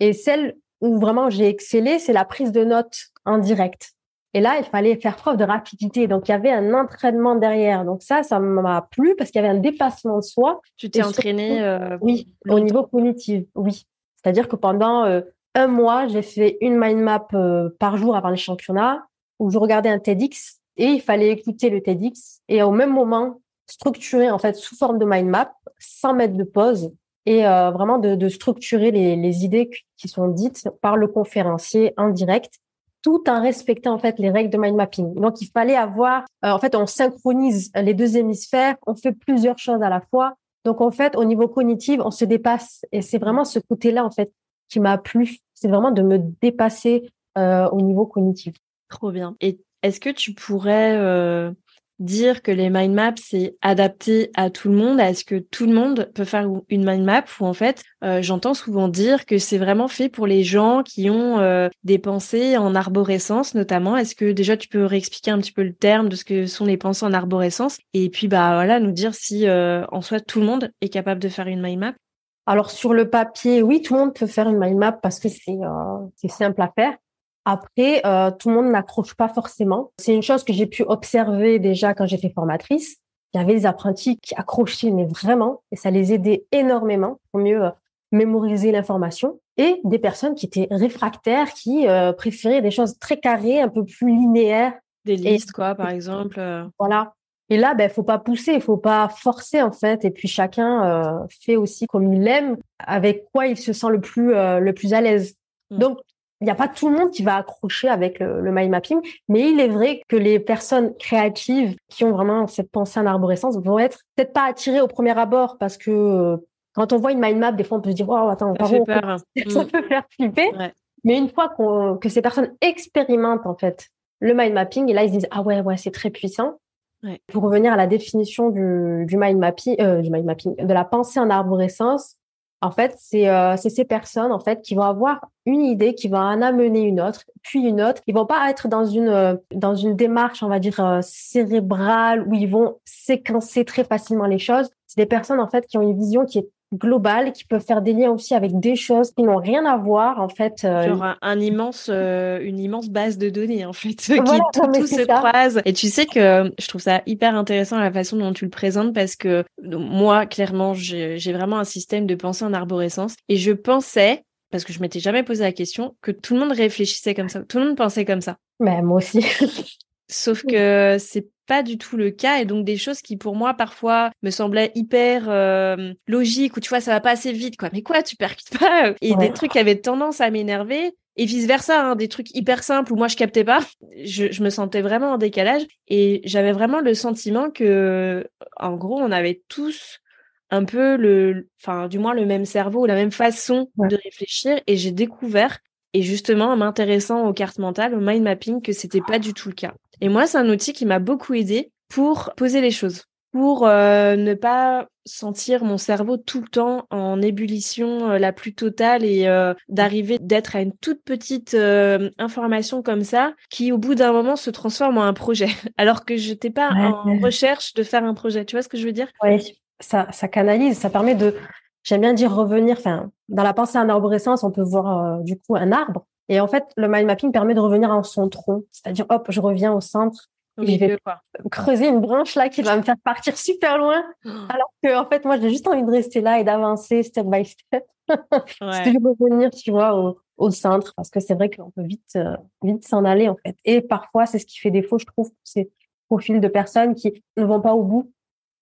Et celle où vraiment j'ai excellé, c'est la prise de notes en direct. Et là, il fallait faire preuve de rapidité. Donc, il y avait un entraînement derrière. Donc ça, ça m'a plu parce qu'il y avait un dépassement de soi. Tu t'es entraîné euh, Oui, au niveau cognitif, oui. C'est-à-dire que pendant euh, un mois, j'ai fait une mind map euh, par jour avant les championnats où je regardais un TEDx et il fallait écouter le TEDx et au même moment structurer en fait sous forme de mind map sans mettre de pause et euh, vraiment de, de structurer les, les, idées qui sont dites par le conférencier en direct tout en respectant en fait les règles de mind mapping. Donc il fallait avoir euh, en fait on synchronise les deux hémisphères, on fait plusieurs choses à la fois. Donc en fait au niveau cognitif, on se dépasse et c'est vraiment ce côté-là en fait qui m'a plu, c'est vraiment de me dépasser euh, au niveau cognitif. Trop bien. Et est-ce que tu pourrais dire que les mind maps c'est adapté à tout le monde Est-ce que tout le monde peut faire une mind map ou en fait euh, j'entends souvent dire que c'est vraiment fait pour les gens qui ont euh, des pensées en arborescence notamment. Est-ce que déjà tu peux réexpliquer un petit peu le terme de ce que sont les pensées en arborescence et puis bah voilà nous dire si euh, en soi tout le monde est capable de faire une mind map? Alors sur le papier, oui, tout le monde peut faire une mind map parce que c'est c'est simple à faire. Après, euh, tout le monde n'accroche pas forcément. C'est une chose que j'ai pu observer déjà quand j'étais formatrice. Il y avait des apprentis qui accrochaient, mais vraiment, et ça les aidait énormément pour mieux euh, mémoriser l'information. Et des personnes qui étaient réfractaires, qui euh, préféraient des choses très carrées, un peu plus linéaires. Des listes, quoi, par exemple. Voilà. Et là, ben, faut pas pousser, il faut pas forcer en fait. Et puis chacun fait aussi comme il aime, avec quoi il se sent le plus le plus à l'aise. Mmh. Donc il n'y a pas tout le monde qui va accrocher avec le, mind mapping, mais il est vrai que les personnes créatives qui ont vraiment cette pensée en arborescence vont être peut-être pas attirées au premier abord parce que euh, quand on voit une mind map, des fois on peut se dire oh attends, ça, fait peur. ça peut faire flipper. Mais une fois que ces personnes expérimentent en fait le mind mapping et là ils se disent ah ouais ouais c'est très puissant. Pour revenir à la définition du, du mind mapping, euh, du mind mapping, de la pensée en arborescence, en fait, euh, c'est ces personnes en fait qui vont avoir une idée, qui vont en amener une autre, puis une autre. Ils vont pas être dans une euh, dans une démarche, on va dire euh, cérébrale où ils vont séquencer très facilement les choses. C'est des personnes en fait qui ont une vision qui est globale, qui peuvent faire des liens aussi avec des choses qui n'ont rien à voir en fait. Euh, Genre un, immense, euh, une immense base de données en fait qui tout, se croise. Et tu sais que je trouve ça hyper intéressant la façon dont tu le présentes parce que moi clairement j'ai vraiment un système de pensée en arborescence et je pensais parce que je m'étais jamais posé la question que tout le monde réfléchissait comme ça, tout le monde pensait comme ça. Mais moi aussi. Sauf que c'est pas du tout le cas et donc des choses qui pour moi parfois me semblaient hyper euh, logiques ou tu vois ça va pas assez vite quoi. Mais quoi tu percutes pas et des trucs qui avaient tendance à m'énerver et vice versa hein, des trucs hyper simples où moi je captais pas je, je me sentais vraiment en décalage et j'avais vraiment le sentiment que en gros on avait tous un peu le enfin du moins le même cerveau ou la même façon de réfléchir et j'ai découvert et justement en m'intéressant aux cartes mentales au mind mapping que c'était pas du tout le cas et moi, c'est un outil qui m'a beaucoup aidé pour poser les choses, pour euh, ne pas sentir mon cerveau tout le temps en ébullition euh, la plus totale et euh, d'arriver d'être à une toute petite information comme ça qui au bout d'un moment se transforme en un projet. Alors que je n'étais pas en recherche de faire un projet. Tu vois ce que je veux dire? Oui, ça, ça canalise, ça permet de, j'aime bien dire revenir, enfin, dans la pensée en arborescence, on peut voir du coup un arbre et en fait, le mind mapping permet de revenir en son tronc. C'est-à-dire, hop, je reviens au centre. je vais creuser une branche là qui va me faire partir super loin. Oh. Alors que, en fait, moi, j'ai juste envie de rester là et d'avancer step by step. c'est de revenir, tu vois, au, au centre. Parce que c'est vrai qu'on peut vite, euh, vite s'en aller, en fait. Et parfois, c'est ce qui fait défaut, je trouve, ces profils de personnes qui ne vont pas au bout.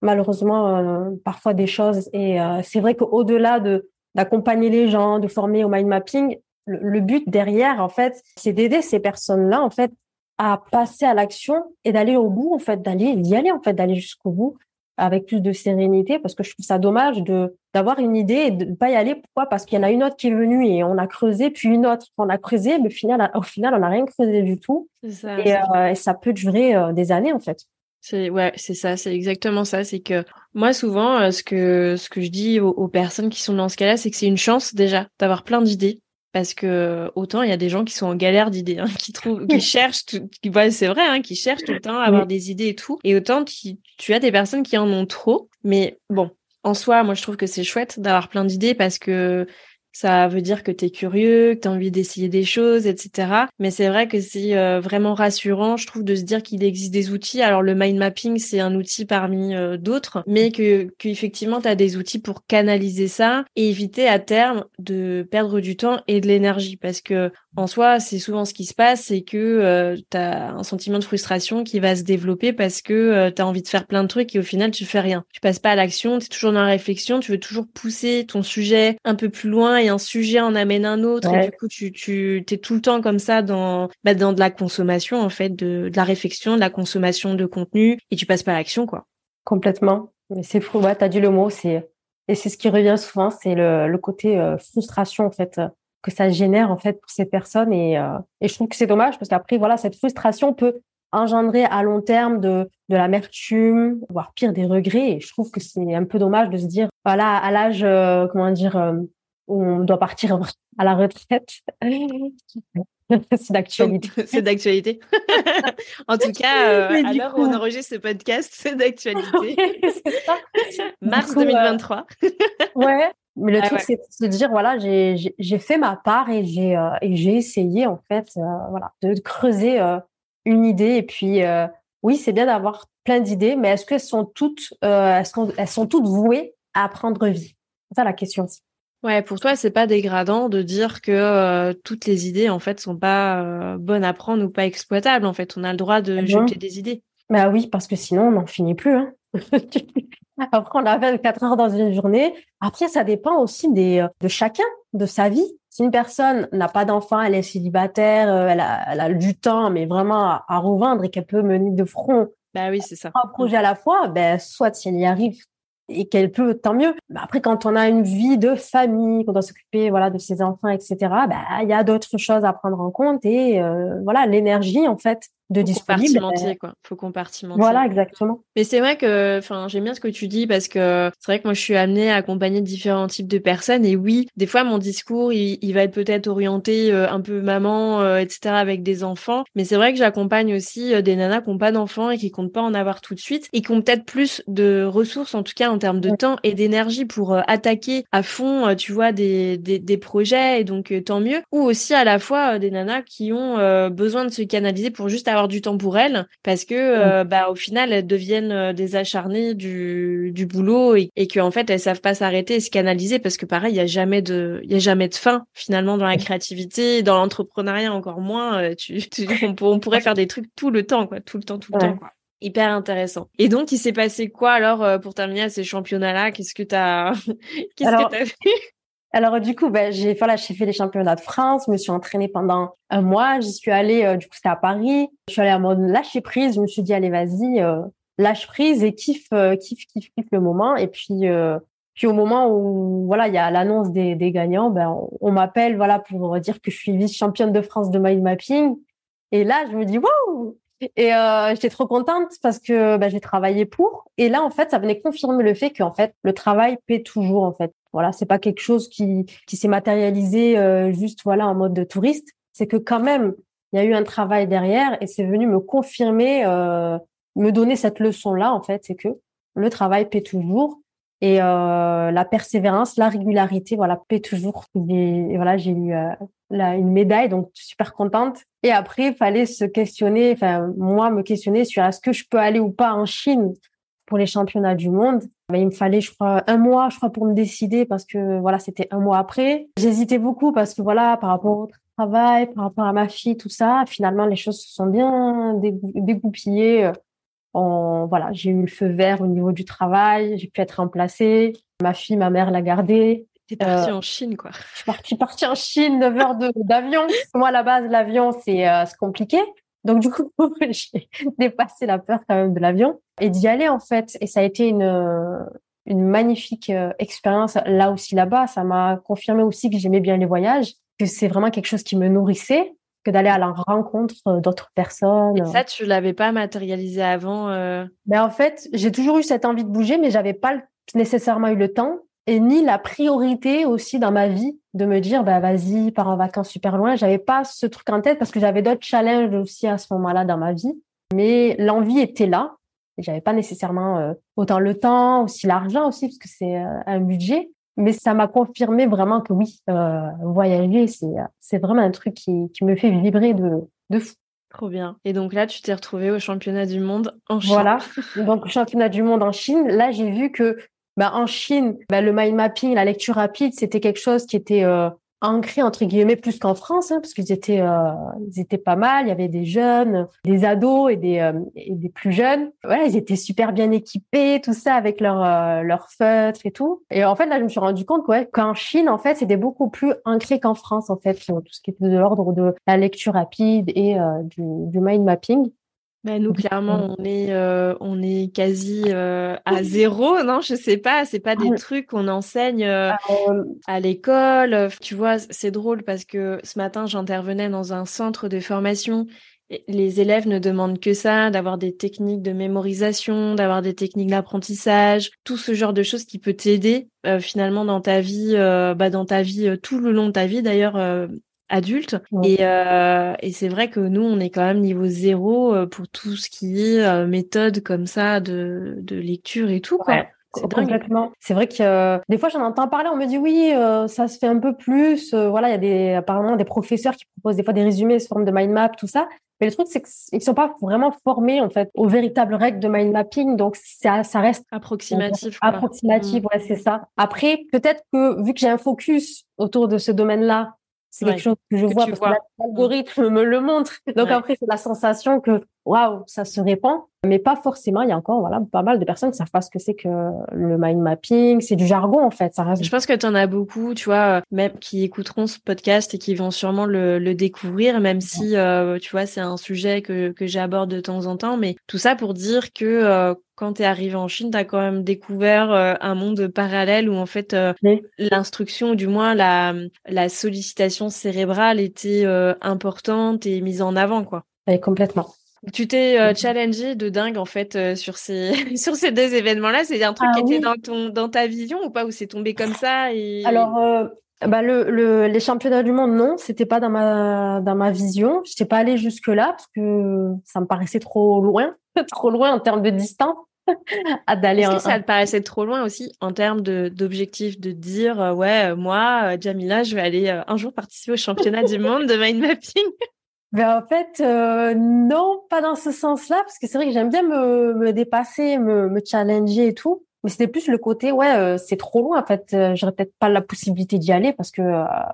Malheureusement, euh, parfois des choses. Et euh, c'est vrai qu'au-delà de d'accompagner les gens, de former au mind mapping, le, but derrière, en fait, c'est d'aider ces personnes-là, en fait, à passer à l'action et d'aller au bout, en fait, d'aller d'y aller, en fait, d'aller jusqu'au bout avec plus de sérénité, parce que je trouve ça dommage de d'avoir une idée et de ne pas y aller. Pourquoi? Parce qu'il y en a une autre qui est venue et on a creusé, puis une autre. On a creusé, mais au final, au final, on n'a rien creusé du tout. Ça, et, euh, et, ça peut durer euh, des années, en fait. C'est ouais, c'est ça, c'est exactement ça. C'est que moi souvent, euh, ce que ce que je dis aux personnes qui sont dans ce cas-là, c'est que c'est une chance déjà d'avoir plein d'idées parce que autant il y a des gens qui sont en galère d'idées, hein, qui trouvent, qui cherchent, tout, qui, c'est vrai, hein, qui cherchent tout le temps à avoir des idées et tout, et autant tu, tu as des personnes qui en ont trop, mais bon, en soi, moi je trouve que c'est chouette d'avoir plein d'idées parce que ça veut dire que tu es curieux, que tu as envie d'essayer des choses, etc. Mais c'est vrai que c'est euh, vraiment rassurant, je trouve, de se dire qu'il existe des outils. Alors le mind mapping, c'est un outil parmi euh, d'autres, mais que qu'effectivement, tu as des outils pour canaliser ça et éviter à terme de perdre du temps et de l'énergie. Parce que en soi, c'est souvent ce qui se passe, c'est que euh, tu as un sentiment de frustration qui va se développer parce que euh, tu as envie de faire plein de trucs et au final, tu fais rien. Tu passes pas à l'action, tu es toujours dans la réflexion, tu veux toujours pousser ton sujet un peu plus loin et un sujet en amène un autre et du coup, tu tu es tout le temps comme ça dans bah, dans de la consommation en fait, de, de la réflexion, de la consommation de contenu et tu passes pas à l'action quoi. Complètement. Mais c'est fou, ouais, tu as dit le mot, c'est et c'est ce qui revient souvent, c'est le, le côté euh, frustration en fait que ça génère en fait pour ces personnes et, et je trouve que c'est dommage parce qu'après voilà cette frustration peut engendrer à long terme de, de l'amertume, voire pire des regrets. Et je trouve que c'est un peu dommage de se dire, voilà, à l'âge, comment dire, où on doit partir à la retraite. c'est d'actualité. c'est d'actualité. en tout cas, euh, à l'heure où on enregistre ce podcast, c'est d'actualité. Mars 2023. ouais. Mais le truc, c'est de se dire, voilà, j'ai fait ma part et j'ai euh, essayé, en fait, euh, voilà, de creuser une idée. Et puis, oui, c'est bien d'avoir plein d'idées, mais est-ce qu'elles sont toutes, est-ce qu'elles sont toutes vouées à prendre vie? C'est ça la question aussi. Ouais, pour toi, c'est pas dégradant de dire que euh, toutes les idées en fait sont pas euh, bonnes à prendre ou pas exploitables. En fait, on a le droit de jeter des idées. Bah oui, parce que sinon on n'en finit plus. Hein. Après, on a 24 heures dans une journée. Après, ça dépend aussi des, euh, de chacun, de sa vie. Si une personne n'a pas d'enfant, elle est célibataire, elle a, elle, a, du temps, mais vraiment à, à revendre et qu'elle peut mener de front bah oui, c'est ça. Un projet à la fois, ben, soit si elle y arrive, et qu'elle peut, tant mieux. Après, quand on a une vie de famille, qu'on doit s'occuper voilà de ses enfants, etc. Bah, il y a d'autres choses à prendre en compte et euh, voilà l'énergie en fait de disponible. Compartimenter, quoi. Faut compartimenter. Voilà, exactement. Mais c'est vrai que, enfin, j'aime bien ce que tu dis parce que c'est vrai que moi, je suis amenée à accompagner différents types de personnes et oui, des fois, mon discours, il, il va être peut-être orienté euh, un peu maman, euh, etc., avec des enfants. Mais c'est vrai que j'accompagne aussi euh, des nanas qui n'ont pas d'enfants et qui comptent pas en avoir tout de suite et qui ont peut-être plus de ressources, en tout cas en termes de temps et d'énergie pour attaquer à fond, tu vois, des, des, des, projets et donc tant mieux. Ou aussi à la fois des nanas qui ont besoin de se canaliser pour juste avoir du temps pour elles parce que euh, bah au final elles deviennent euh, des acharnées du, du boulot et, et qu'en fait elles savent pas s'arrêter et se canaliser parce que pareil il y a jamais de il y a jamais de fin finalement dans la créativité dans l'entrepreneuriat encore moins euh, tu, on, pourrait faire des trucs tout le temps quoi tout le temps tout le temps quoi. Hyper intéressant. Et donc, il s'est passé quoi alors pour terminer à ces championnats-là? Qu'est-ce que tu as Qu'est-ce que tu fait alors du coup, ben, j'ai voilà, j'ai fait les championnats de France, je me suis entraînée pendant un mois, j'y suis allée, euh, du coup c'était à Paris, je suis allée en mode lâcher prise, je me suis dit allez vas-y, euh, lâche prise et kiffe, euh, kiffe, kiffe, kiffe le moment. Et puis puis au moment où voilà il y a l'annonce des, des gagnants, ben on, m'appelle voilà pour dire que je suis vice championne de France de mind mapping. Et là je me dis waouh et euh, j'étais trop contente parce que bah, j'ai travaillé pour. Et là, en fait, ça venait confirmer le fait qu'en fait, le travail paie toujours. En fait, voilà, c'est pas quelque chose qui qui s'est matérialisé euh, juste voilà en mode de touriste. C'est que quand même, il y a eu un travail derrière et c'est venu me confirmer, euh, me donner cette leçon là. En fait, c'est que le travail paie toujours et euh, la persévérance, la régularité, voilà, paie toujours. Et, voilà, j'ai eu euh, une médaille, donc super contente. Et après, il fallait se questionner, enfin moi me questionner sur est-ce que je peux aller ou pas en Chine pour les championnats du monde. Mais il me fallait, je crois, un mois, je crois, pour me décider parce que voilà, c'était un mois après. J'hésitais beaucoup parce que voilà, par rapport au travail, par rapport à ma fille, tout ça, finalement les choses se sont bien dégoupillées. En, voilà, j'ai eu le feu vert au niveau du travail, j'ai pu être remplacée. Ma fille, ma mère l'a gardée. T'es partie euh, en Chine, quoi. Je suis partie, en Chine, 9 heures d'avion. Moi, à la base, l'avion, euh, c'est compliqué. Donc, du coup, j'ai dépassé la peur quand même de l'avion et d'y aller, en fait. Et ça a été une, une magnifique euh, expérience là aussi, là-bas. Ça m'a confirmé aussi que j'aimais bien les voyages, que c'est vraiment quelque chose qui me nourrissait que d'aller à la rencontre d'autres personnes. Et ça, tu l'avais pas matérialisé avant euh... Ben en fait, j'ai toujours eu cette envie de bouger, mais j'avais pas nécessairement eu le temps et ni la priorité aussi dans ma vie de me dire bah vas-y pars en vacances super loin j'avais pas ce truc en tête parce que j'avais d'autres challenges aussi à ce moment-là dans ma vie mais l'envie était là et j'avais pas nécessairement euh, autant le temps aussi l'argent aussi parce que c'est euh, un budget mais ça m'a confirmé vraiment que oui euh, voyager c'est c'est vraiment un truc qui, qui me fait vibrer de de fou Trop bien. Et donc là, tu t'es retrouvée au championnat du monde en Chine. Voilà. Donc, championnat du monde en Chine. Là, j'ai vu que bah, en Chine, bah, le mind mapping, la lecture rapide, c'était quelque chose qui était euh, ancré entre guillemets plus qu'en France, hein, parce qu'ils étaient, euh, ils étaient pas mal. Il y avait des jeunes, des ados et des, euh, et des plus jeunes. Voilà, ils étaient super bien équipés, tout ça avec leur euh, leur feutre et tout. Et en fait, là, je me suis rendu compte ouais, qu'en Chine, en fait, c'était beaucoup plus ancré qu'en France, en fait, tout ce qui était de l'ordre de la lecture rapide et du, du mind mapping. Bah, nous clairement on est euh, on est quasi euh, à zéro non je sais pas c'est pas des trucs qu'on enseigne euh, à l'école tu vois c'est drôle parce que ce matin j'intervenais dans un centre de formation les élèves ne demandent que ça, d'avoir des techniques de mémorisation, d'avoir des techniques d'apprentissage, tout ce genre de choses qui peut t'aider finalement dans ta vie, bah, dans ta vie tout le long de ta vie d'ailleurs adulte. Et, euh, et c'est vrai que nous, on est quand même niveau zéro euh, pour tout ce qui est euh, méthode comme ça de, de lecture et tout. Quoi. C'est complètement. C'est vrai que euh, des fois j'en entends parler, on me dit oui, ça se fait un peu plus. voilà, il y a des apparemment des professeurs qui proposent des fois des résumés sous forme de mind map, tout ça. Mais le truc c'est qu'ils sont pas vraiment formés en fait aux véritables règles de mind mapping, donc ça, ça reste approximatif. Approximatif, mmh. ouais, c'est ça. Après, peut-être que vu que j'ai un focus autour de ce domaine-là, c'est quelque chose que je vois parce que l'algorithme me le montre. Donc après, c'est la sensation que waouh, ça se répand, mais pas forcément. Il y a encore voilà pas mal de personnes qui savent pas ce que c'est que le mind mapping. C'est du jargon en fait. Ça reste... Je pense que tu en as beaucoup, tu vois, euh, même qui écouteront ce podcast et qui vont sûrement le, le découvrir, même si euh, tu vois c'est un sujet que que j'aborde de temps en temps. Mais tout ça pour dire que euh, quand tu es arrivé en Chine, tu as quand même découvert un monde parallèle où en fait l'instruction, ou du moins la, la sollicitation cérébrale était importante et mise en avant, quoi. Oui, complètement. Tu t'es euh, challengé de dingue en fait euh, sur ces sur ces deux événements-là. C'est un truc ah qui était dans ton dans ta vision ou pas ou c'est tombé comme ça et... Alors euh, bah le, le, les championnats du monde non, c'était pas dans ma dans ma vision. Je n'étais pas allée jusque là parce que ça me paraissait trop loin, trop loin en termes de distance. à d'aller Est-ce que ça te paraissait trop loin aussi en termes de d'objectifs de dire ouais moi Jamila je vais aller un jour participer au championnat du monde de mind mapping? Ben, en fait, euh, non, pas dans ce sens-là, parce que c'est vrai que j'aime bien me, me dépasser, me, me challenger et tout. Mais c'était plus le côté, ouais, euh, c'est trop loin. En fait, euh, j'aurais peut-être pas la possibilité d'y aller parce que,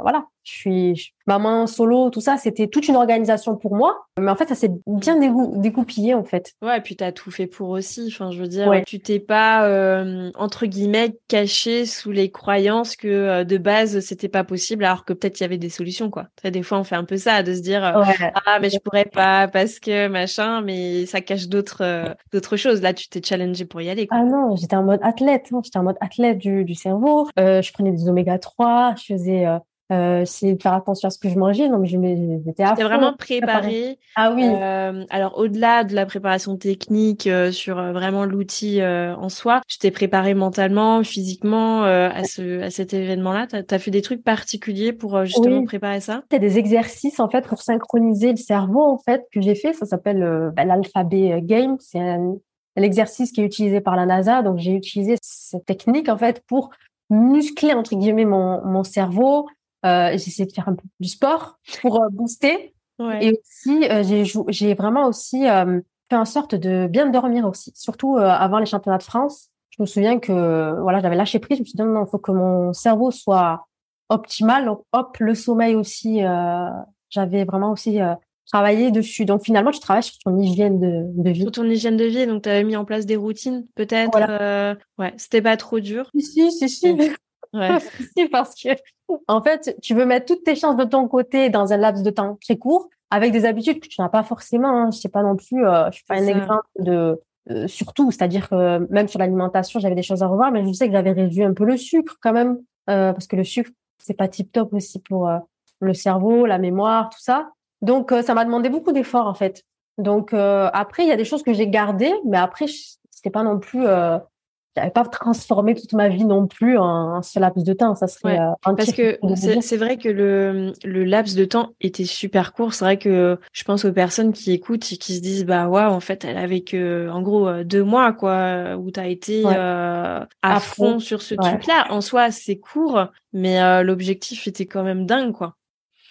voilà, je suis maman solo, tout ça, c'était toute une organisation pour moi. Mais en fait, ça s'est bien dégoupillé en fait. Ouais, et puis t'as tout fait pour aussi. Enfin, je veux dire, tu t'es pas euh, entre guillemets caché sous les croyances que euh, de base c'était pas possible, alors que peut-être il y avait des solutions quoi. des fois, on fait un peu ça, de se dire euh, ah mais je pourrais pas parce que machin, mais ça cache d'autres d'autres choses. Là, tu t'es challengé pour y aller. Quoi. Ah non, j'étais en mode athlète. Hein. J'étais en mode athlète du, du cerveau. je prenais des oméga 3, je faisais euh, c'est de faire attention à ce que je mangeais. Donc, j'étais à vraiment préparé. Ah oui. Euh, alors, au-delà de la préparation technique euh, sur euh, vraiment l'outil euh, en soi, je t'ai préparé mentalement, physiquement à, ce, à cet événement-là. Tu as, fait des trutrucs particuliers pour justement préparer ça? Il y a des exercices, en fait, pour synchroniser le cerveau, en fait, que j'ai fait. Ça s'appelle bah, l'alphabet game. C'est un, un exercice qui est utilisé par la NASA. Donc, j'ai utilisé cette technique, en fait, pour muscler, entre guillemets, mon, mon cerveau, euh, j'ai essayé de faire un peu du sport pour euh, booster. Et aussi, euh, j'ai, vraiment aussi fait en sorte de bien dormir aussi, surtout avant les championnats de France. Je me souviens que voilà, j'avais lâché prise. Je me suis dit non, il faut que mon cerveau soit optimal. Donc, hop, le sommeil aussi. j'avais vraiment aussi travaillé dessus. Donc finalement, tu travailles sur ton hygiène de, de vie. Sur ton hygiène de vie, donc tu avais mis en place des routines, peut-être. Voilà. ouais, c'était pas trop dur. Si, si, si. Ouais. parce que, en fait, tu veux mettre toutes tes chances de ton côté dans un laps de temps très court avec des habitudes que tu n'as pas forcément. Hein. Je sais pas non plus, euh, je fais un exemple de, euh, surtout, c'est-à-dire que même sur l'alimentation, j'avais des choses à revoir, mais je sais que j'avais réduit un peu le sucre quand même, euh, parce que le sucre, c'est pas tip top aussi pour euh, le cerveau, la mémoire, tout ça. Donc, ça m'a demandé beaucoup d'efforts, en fait. Donc, après, il y a des choses que j'ai gardées, mais après, c'était pas non plus j'avais pas transformé toute ma vie non plus en, ce laps de temps. Ça serait euh, parce que c'est vrai que le, le laps de temps était super court. C'est vrai que je pense aux personnes qui écoutent et qui se disent bah ouais en fait elle avait que en gros euh, deux mois quoi où t'as été euh, à, fond, sur ce truc-là. En soi c'est court, mais l'objectif était quand même dingue quoi.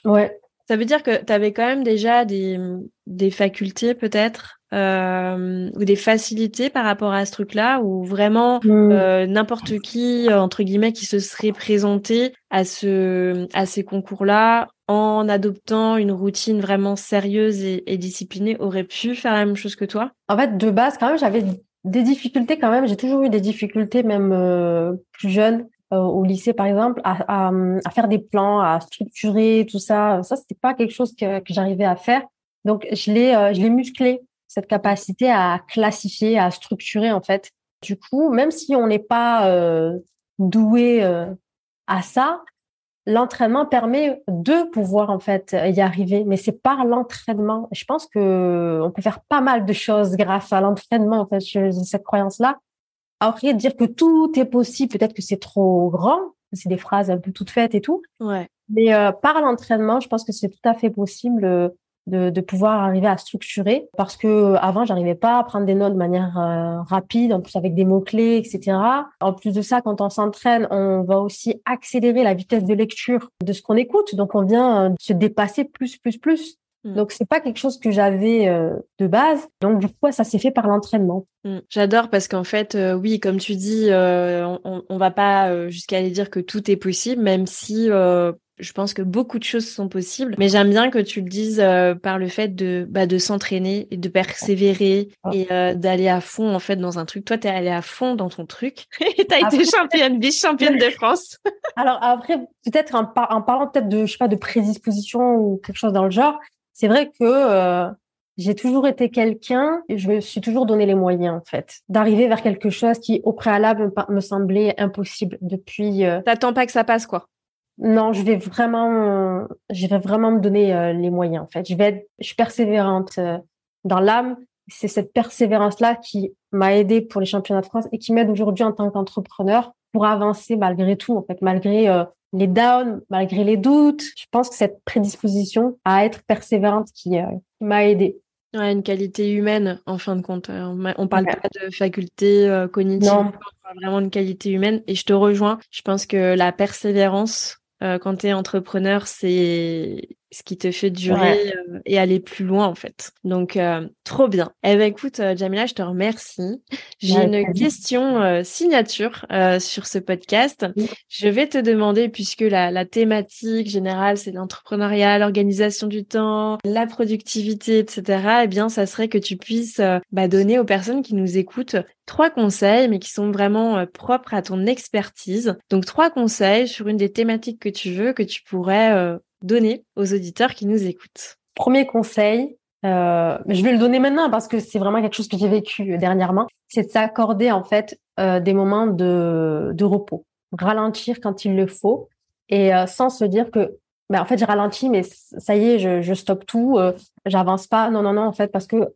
Ouais. Ça veut dire que tu avais quand même déjà des, des facultés peut-être euh, ou des facilités par rapport à ce truc-là ou vraiment mm. euh, n'importe qui entre guillemets qui se serait présenté à ce à ces concours-là en adoptant une routine vraiment sérieuse et, et, disciplinée aurait pu faire la même chose que toi? En fait, de base, quand même, j'avais des difficultés quand même. J'ai toujours eu des difficultés, même euh, plus jeune, euh, au lycée par exemple, à, faire des plans, à structurer tout ça. Ça, c'était pas quelque chose que, j'arrivais à faire. Donc, je l'ai, je l'ai musclé cette capacité à classifier, à structurer en fait. Du coup, même si on n'est pas euh, doué euh, à ça, l'entraînement permet de pouvoir en fait y arriver. Mais c'est par l'entraînement. Je pense que on peut faire pas mal de choses grâce à l'entraînement. En fait, j'ai cette croyance-là. Après, dire que tout est possible, peut-être que c'est trop grand. C'est des phrases un peu toutes faites et tout. Ouais. Mais euh, par l'entraînement, je pense que c'est tout à fait possible euh, de, de, pouvoir arriver à structurer parce que euh, avant j'arrivais pas à prendre des notes de manière rapide en plus avec des mots clés etc en plus de ça quand on s'entraîne on va aussi accélérer la vitesse de lecture de ce qu'on écoute donc on vient se dépasser plus plus plus. Donc c'est pas quelque chose que j'avais euh, de base. Donc du coup ça s'est fait par l'entraînement. Mm. J'adore parce qu'en fait euh, oui comme tu dis euh, on, on, va pas jusqu'à aller dire que tout est possible même si je pense que beaucoup de choses sont possibles, mais j'aime bien que tu le dises par le fait de bah, de s'entraîner et de persévérer et d'aller à fond en fait dans un truc. Toi, t'es allé à fond dans ton truc et t'as été championne, vice-championne de France. Alors après, peut-être en, en, parlant peut-être de je sais pas de prédisposition ou quelque chose dans le genre, c'est vrai que euh, j'ai toujours été quelqu'un, et je me suis toujours donné les moyens en fait, d'arriver vers quelque chose qui au préalable me, semblait impossible depuis. Euh... T'attends pas que ça passe quoi Non, je vais vraiment, je vais vraiment me donner euh, les moyens en fait. Je vais être, je suis persévérante euh, dans l'âme. C'est cette persévérance là qui m'a aidé pour les championnats de France et qui m'aide aujourd'hui en tant qu'entrepreneur pour avancer malgré tout en fait, malgré les downs, malgré les doutes. Je pense que cette prédisposition à être persévérante qui, euh, m'a aidé. Ouais, une qualité humaine, en fin de compte. Euh, on parle pas de faculté euh, cognitive, on parle vraiment de qualité humaine. Et je te rejoins. Je pense que la persévérance, quand tu es entrepreneur, c'est ce qui te fait durer euh, et aller plus loin en fait. Donc euh, trop bien. Eh ben écoute euh, Jamila, je te remercie. J'ai une question signature sur ce podcast. Je vais te demander puisque la, la thématique générale c'est l'entrepreneuriat, l'organisation du temps, la productivité, etc. Eh bien ça serait que tu puisses bah, donner aux personnes qui nous écoutent trois conseils mais qui sont vraiment propres à ton expertise. Donc trois conseils sur une des thématiques que tu veux que tu pourrais donner aux auditeurs qui nous écoutent Premier conseil, euh, je vais le donner maintenant parce que c'est vraiment quelque chose que j'ai vécu euh, dernièrement, c'est de s'accorder en fait euh, des moments de, repos, ralentir quand il le faut et sans se dire que mais en fait je ralentis mais ça y est je, stoppe tout, j'avance pas. Non non non en fait parce que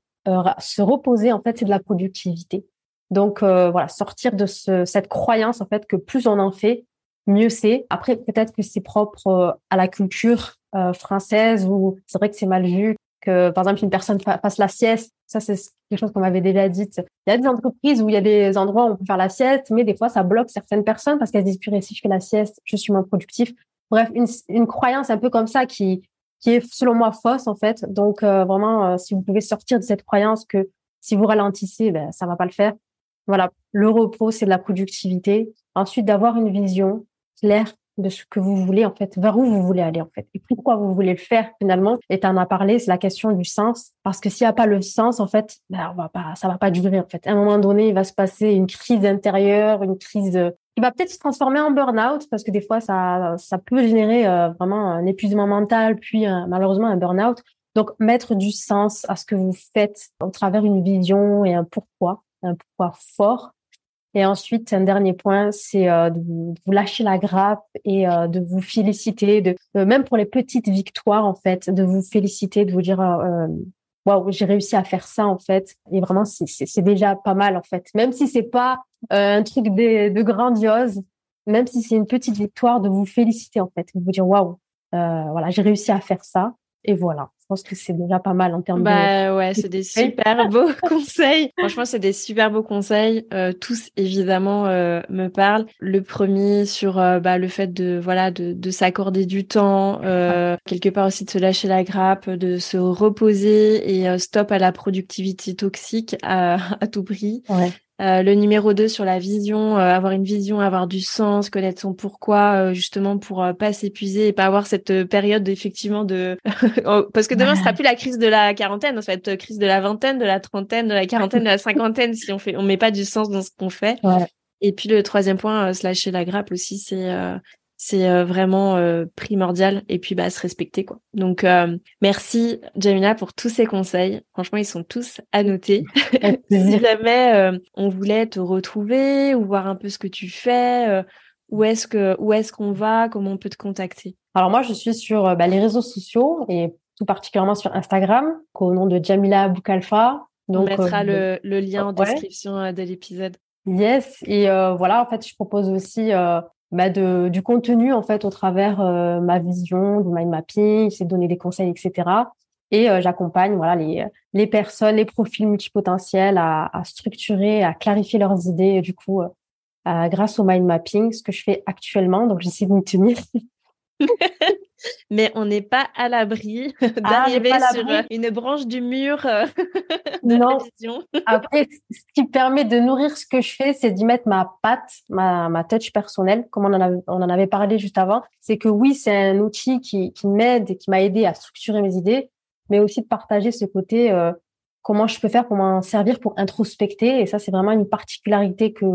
se reposer en fait c'est de la productivité. Donc voilà sortir de ce, cette croyance en fait que plus on en fait mieux c'est. Après, peut-être que c'est propre euh, à la culture euh, française où c'est vrai que c'est mal vu que, par exemple, une personne fasse la sieste. Ça, c'est quelque chose qu'on m'avait déjà dit. Il y a des entreprises où il y a des endroits où on peut faire la sieste, mais des fois, ça bloque certaines personnes parce qu'elles disent, purée, si je fais la sieste, je suis moins productif. Bref, une, une croyance un peu comme ça qui, qui est, selon moi, fausse, en fait. Donc, euh, vraiment, si vous pouvez sortir de cette croyance que si vous ralentissez, ben, ça va pas le faire. Voilà. Le repos, c'est de la productivité. Ensuite, d'avoir une vision, clair de ce que vous voulez en fait, vers où vous voulez aller en fait, et pourquoi vous voulez le faire finalement. Et tu en as parlé, c'est la question du sens, parce que s'il n'y a pas le sens en fait, ben, on va pas, ça va pas durer en fait. À un moment donné, il va se passer une crise intérieure, une crise euh, qui va peut-être se transformer en burn-out, parce que des fois ça, ça peut générer euh, vraiment un épuisement mental, puis malheureusement un burn-out. Donc mettre du sens à ce que vous faites au travers une vision et un pourquoi, un pourquoi fort et ensuite, un dernier point, c'est euh, de vous lâcher la grappe et euh, de vous féliciter, de, même pour les petites victoires en fait, de vous féliciter, de vous dire euh, waouh, j'ai réussi à faire ça en fait. Et vraiment, c'est déjà pas mal en fait, même si c'est pas un truc de, de, grandiose, même si c'est une petite victoire, de vous féliciter en fait, de vous dire waouh, voilà, j'ai réussi à faire ça. Et voilà pense que c'est déjà pas mal en termes bah, ouais, c'est des super beaux conseils. Franchement, c'est des super beaux conseils. Euh, tous évidemment euh, me parlent. Le premier sur euh, bah, le fait de voilà de, de s'accorder du temps, quelque part aussi de se lâcher la grappe, de se reposer et stop à la productivité toxique à, à tout prix. Ouais. Euh, le numéro 2 sur la vision, euh, avoir une vision, avoir du sens, connaître son pourquoi, euh, justement pour pas s'épuiser et pas avoir cette période effectivement de oh, parce que demain ce sera plus la crise de la quarantaine, ça va être crise de la vingtaine, de la trentaine, de la quarantaine, de la cinquantaine si on fait on met pas du sens dans ce qu'on fait. Et puis le troisième point, se lâcher la grappe aussi, c'est c'est euh, vraiment euh, primordial et puis bah se respecter quoi. Donc euh, merci Jamila pour tous ces conseils. Franchement, ils sont tous à noter. si jamais on voulait te retrouver ou voir un peu ce que tu fais, où est-ce que où est-ce qu'on va, comment on peut te contacter? Alors moi, je suis sur bah, les réseaux sociaux et tout particulièrement sur Instagram au nom de Jamila Boukalfa. Donc, on mettra le, le, lien en description de l'épisode. Yes, et voilà, en fait, je propose aussi bah de, du contenu en fait au travers euh, ma vision du mind mapping, c'est de donner des conseils, etc. Et euh, j'accompagne voilà les, les personnes, les profils multipotentiels à, à structurer, à clarifier leurs idées. Du coup, euh, grâce au mind mapping, ce que je fais actuellement, donc j'essaie de m'y tenir. mais on n'est pas à l'abri ah, d'arriver sur euh, une branche du mur euh, de non. Après, ce qui permet de nourrir ce que je fais, c'est d'y mettre ma patte, ma, ma touch personnelle, comme on en, avait, on en avait parlé juste avant. C'est que oui, c'est un outil qui, qui m'aide et qui m'a aidé à structurer mes idées, mais aussi de partager ce côté, euh, comment je peux faire pour m'en servir pour introspecter. Et ça, c'est vraiment une particularité que,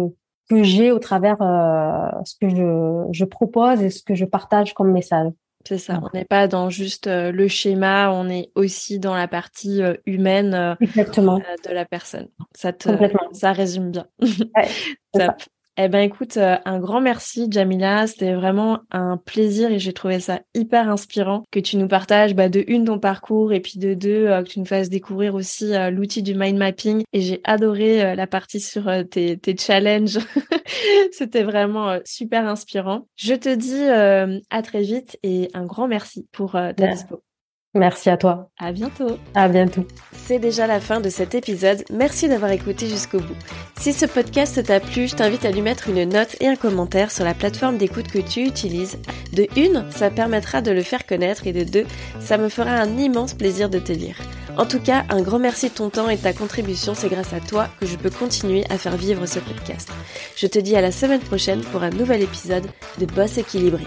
que j'ai au travers euh, ce que je, je propose et ce que je partage comme message. C'est ça, on n'est pas dans juste euh, le schéma, on est aussi dans la partie euh, humaine Exactement. de la personne. Ça te, ça résume bien. Ouais. Eh ben écoute, euh, un grand merci Jamila, c'était vraiment un plaisir et j'ai trouvé ça hyper inspirant que tu nous partages bah, de une ton parcours et puis de deux euh, que tu nous fasses découvrir aussi euh, l'outil du mind mapping et j'ai adoré la partie sur tes, tes challenges. c'était vraiment super inspirant. Je te dis à très vite et un grand merci pour ta dispo. Merci à toi. À bientôt. À bientôt. C'est déjà la fin de cet épisode. Merci d'avoir écouté jusqu'au bout. Si ce podcast t'a plu, je t'invite à lui mettre une note et un commentaire sur la plateforme d'écoute que tu utilises. De une, ça permettra de le faire connaître et de deux, ça me fera un immense plaisir de te lire. En tout cas, un grand merci de ton temps et de ta contribution. C'est grâce à toi que je peux continuer à faire vivre ce podcast. Je te dis à la semaine prochaine pour un nouvel épisode de Boss équilibré.